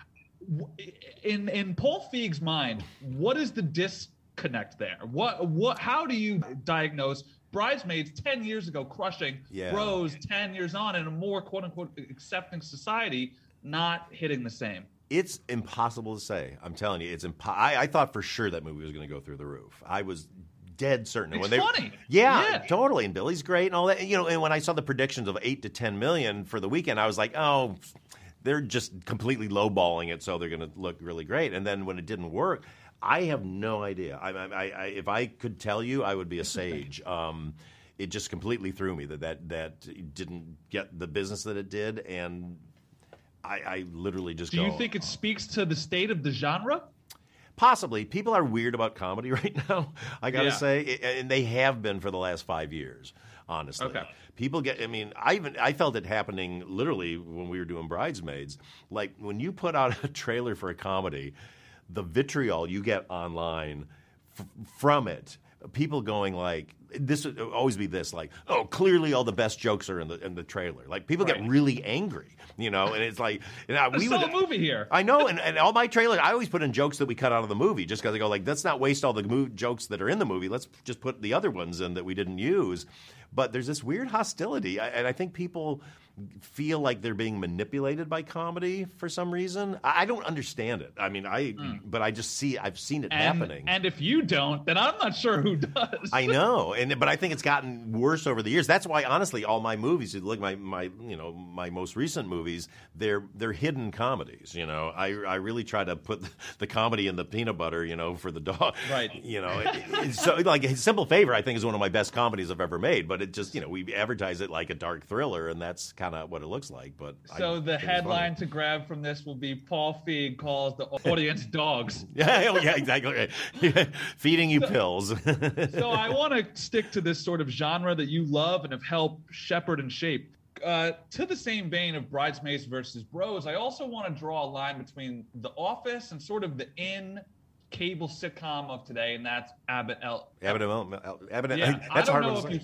in in Paul Feig's mind, what is the disconnect there? What what how do you diagnose bridesmaids 10 years ago crushing Yeah. bros 10 years on in a more quote unquote accepting society not hitting the same? It's impossible to say. I'm telling you, it's impo- I, I thought for sure that movie was going to go through the roof. I was dead certain. It's they, funny. Yeah, Yeah. totally. And Billy's great and all that. You know, and when I saw the predictions of eight to ten million for the weekend, I was like, oh, they're just completely lowballing it, so they're going to look really great. And then when it didn't work, I have no idea. I, I, I, if I could tell you, I would be a sage. Um, it just completely threw me that that that didn't get the business that it did, and I, I literally just Do go. you think it oh. speaks to the state of the genre? Possibly. People are weird about comedy right now, I got to Yeah. say, and they have been for the last five years, honestly. Okay. People get, I mean, I even, I felt it happening literally when we were doing Bridesmaids. Like when you put out a trailer for a comedy, the vitriol you get online f- from it, people going like, this would always be this like oh clearly all the best jokes are in the in the trailer like people get really angry you know and it's like and I, we would a movie here. I know, and, and all my trailers, I always put in jokes that we cut out of the movie, just because I go like, let's not waste all the mo- jokes that are in the movie. Let's just put the other ones in that we didn't use. But there's this weird hostility, I- and I think people feel like they're being manipulated by comedy for some reason. I, I don't understand it. I mean, I, hmm. but I just see, I've seen it. And, happening. and if you don't, then I'm not sure who does. I know, and but I think it's gotten worse over the years. That's why, honestly, all my movies, you look my my you know my most recent movies, they're they're hidden comedies. You know, I I really try to put the comedy in the peanut butter. You know, for the dog. Right. You know, it, so like Simple Favor, I think is one of my best comedies I've ever made. But it just you know we advertise it like a dark thriller, and that's kind of what it looks like. But so think the headline to grab from this will be Paul Feig calls the audience dogs. Yeah, oh, yeah, exactly. Feeding you pills. so I want to stick to this sort of genre that you love and have helped shepherd and shape. Uh, to the same vein of Bridesmaids versus Bros, I also want to draw a line between The Office and sort of the in cable sitcom of today, and that's Abbott El. Abbott, El. Abbott, Yeah, that's I don't hard know if you.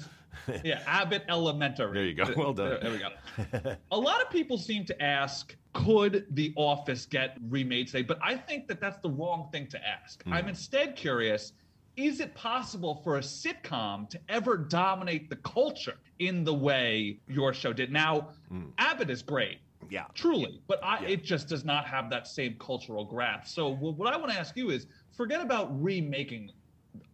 Yeah, Abbott Elementary. There you go. Well done. There, we go. a lot of people seem to ask, could The Office get remade today? But I think that that's the wrong thing to ask. Hmm. I'm instead curious is it possible for a sitcom to ever dominate the culture in the way your show did? Now, Abbott is great. Yeah. Truly, but I, it just does not have that same cultural grasp. So, wh- what I want to ask you is forget about remaking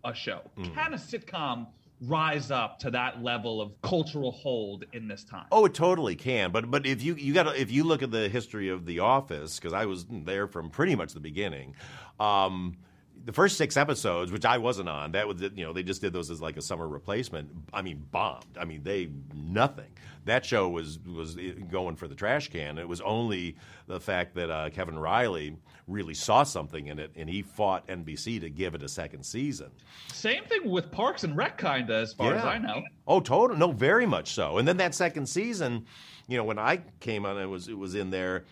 a show. Mm. Can a sitcom rise up to that level of cultural hold in this time? Oh, it totally can. But but if you you got if you look at the history of The Office, because I was there from pretty much the beginning. Um, the first six episodes, which I wasn't on, that was you know they just did those as like a summer replacement. I mean, bombed. I mean, they nothing. That show was was going for the trash can. It was only the fact that uh, Kevin Reilly really saw something in it, and he fought NBC to give it a second season. Same thing with Parks and Rec, kinda, as far as I know. Oh, total. No, very much so. And then that second season, you know, when I came on, it was it was in there.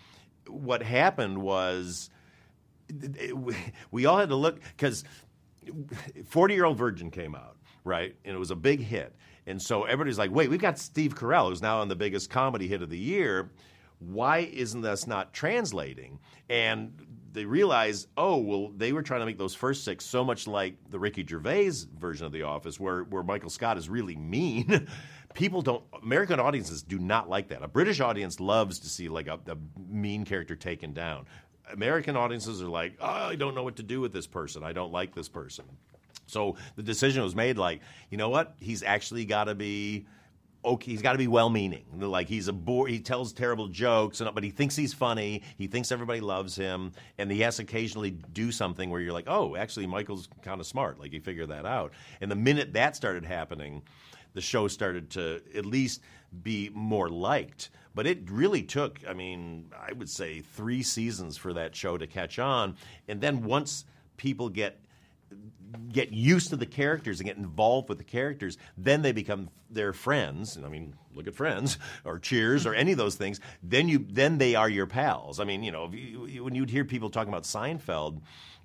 What happened was we all had to look because 40 year old virgin came out right? And it was a big hit. And so everybody's like wait we've got steve carell who's now on the biggest comedy hit of the year. Why isn't this not translating? And they realize oh well they were trying to make those first six so much like the ricky gervais version of the office where, where michael scott is really mean. People don't american audiences do not like that. A british audience loves to see like a, a mean character taken down American audiences are like, oh, I don't know what to do with this person. I don't like this person. So the decision was made like, you know what? He's actually got to be okay, he's got to be well-meaning. Like he's a bore. He tells terrible jokes, and but he thinks he's funny. He thinks everybody loves him, and he has to occasionally do something where you're like, oh, actually, Michael's kind of smart. Like he figured that out. And the minute that started happening, the show started to at least be more liked. But it really took, I mean, I would say three seasons for that show to catch on. And then once people get get used to the characters and get involved with the characters, then they become their friends. I mean, look at Friends or Cheers or any of those things. Then you then they are your pals. I mean, you know, you, when you'd hear people talking about Seinfeld,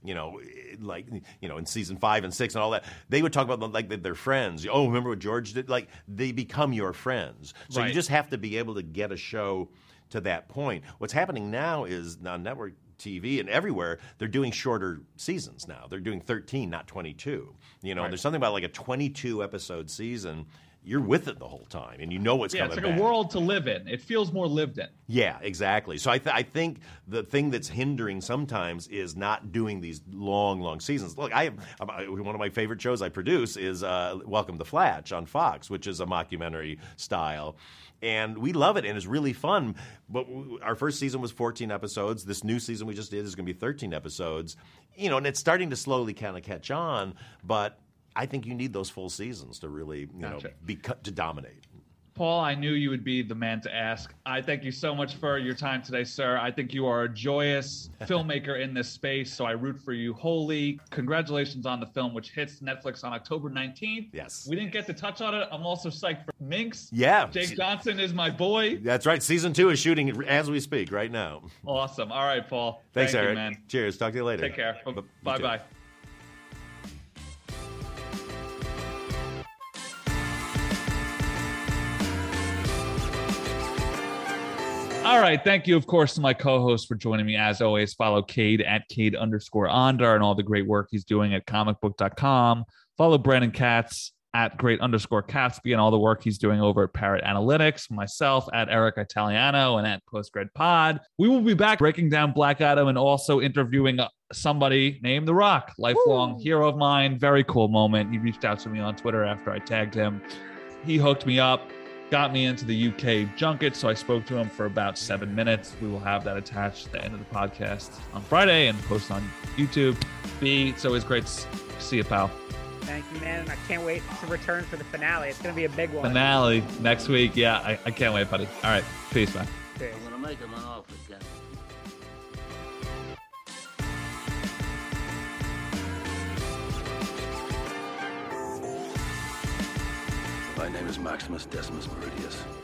you know, eh, like you know, in season five and six and all that, they would talk about like their friends. Oh, remember what George did? Like they become your friends. So Right. you just have to be able to get a show to that point. What's happening now is on network TV and everywhere they're doing shorter seasons now. They're doing 13, not 22. You know, Right. there's something about like a 22 episode season. You're with it the whole time, and you know what's Yeah, it's like back. a world to live in. It feels more lived in. Yeah, exactly. So I, th- I think the thing that's hindering sometimes is not doing these long, long seasons. Look, I have one of my favorite shows I produce is uh, Welcome to Flatch on Fox, which is a mockumentary style. And we love it, and it's really fun. But our first season was 14 episodes. This new season we just did is going to be 13 episodes. You know, and it's starting to slowly kind of catch on. But I think you need those full seasons to really, you Gotcha. know, be cut to dominate. Paul, I knew you would be the man to ask. I thank you so much for your time today, sir. I think you are a joyous filmmaker in this space, so I root for you wholly. Congratulations on the film, which hits Netflix on October 19th. Yes. We didn't get to touch on it. I'm also psyched for Minx. Yeah. Jake Johnson is my boy. That's right. Season two is shooting as we speak right now. Awesome. All right, Paul. Thanks, Thank Eric. you, man. Cheers. Talk to you later. Take care. Bye bye. All right. Thank you, of course, to my co host for joining me. As always, follow Cade at Cade underscore Onder and all the great work he's doing at comicbook.com. Follow Brandon Katz at great underscore Katsby and all the work he's doing over at Parrot Analytics. Myself at Eric Italiano and at Postgrad Pod. We will be back breaking down Black Adam and also interviewing uh, somebody named The Rock, lifelong hero of mine. Very cool moment. He reached out to me on Twitter after I tagged him. He hooked me up got me into the UK junket. So I spoke to him for about seven minutes. We will have that attached at the end of the podcast on Friday and post on YouTube. B, it's always great to see you, pal. Thank you, man. I can't wait to return for the finale. It's going to be a big one. Finale next week. Yeah, I, I can't wait, buddy. All right. Peace, man. Cheers. I'm gonna make him an offer, Captain. My name is Maximus Decimus Meridius.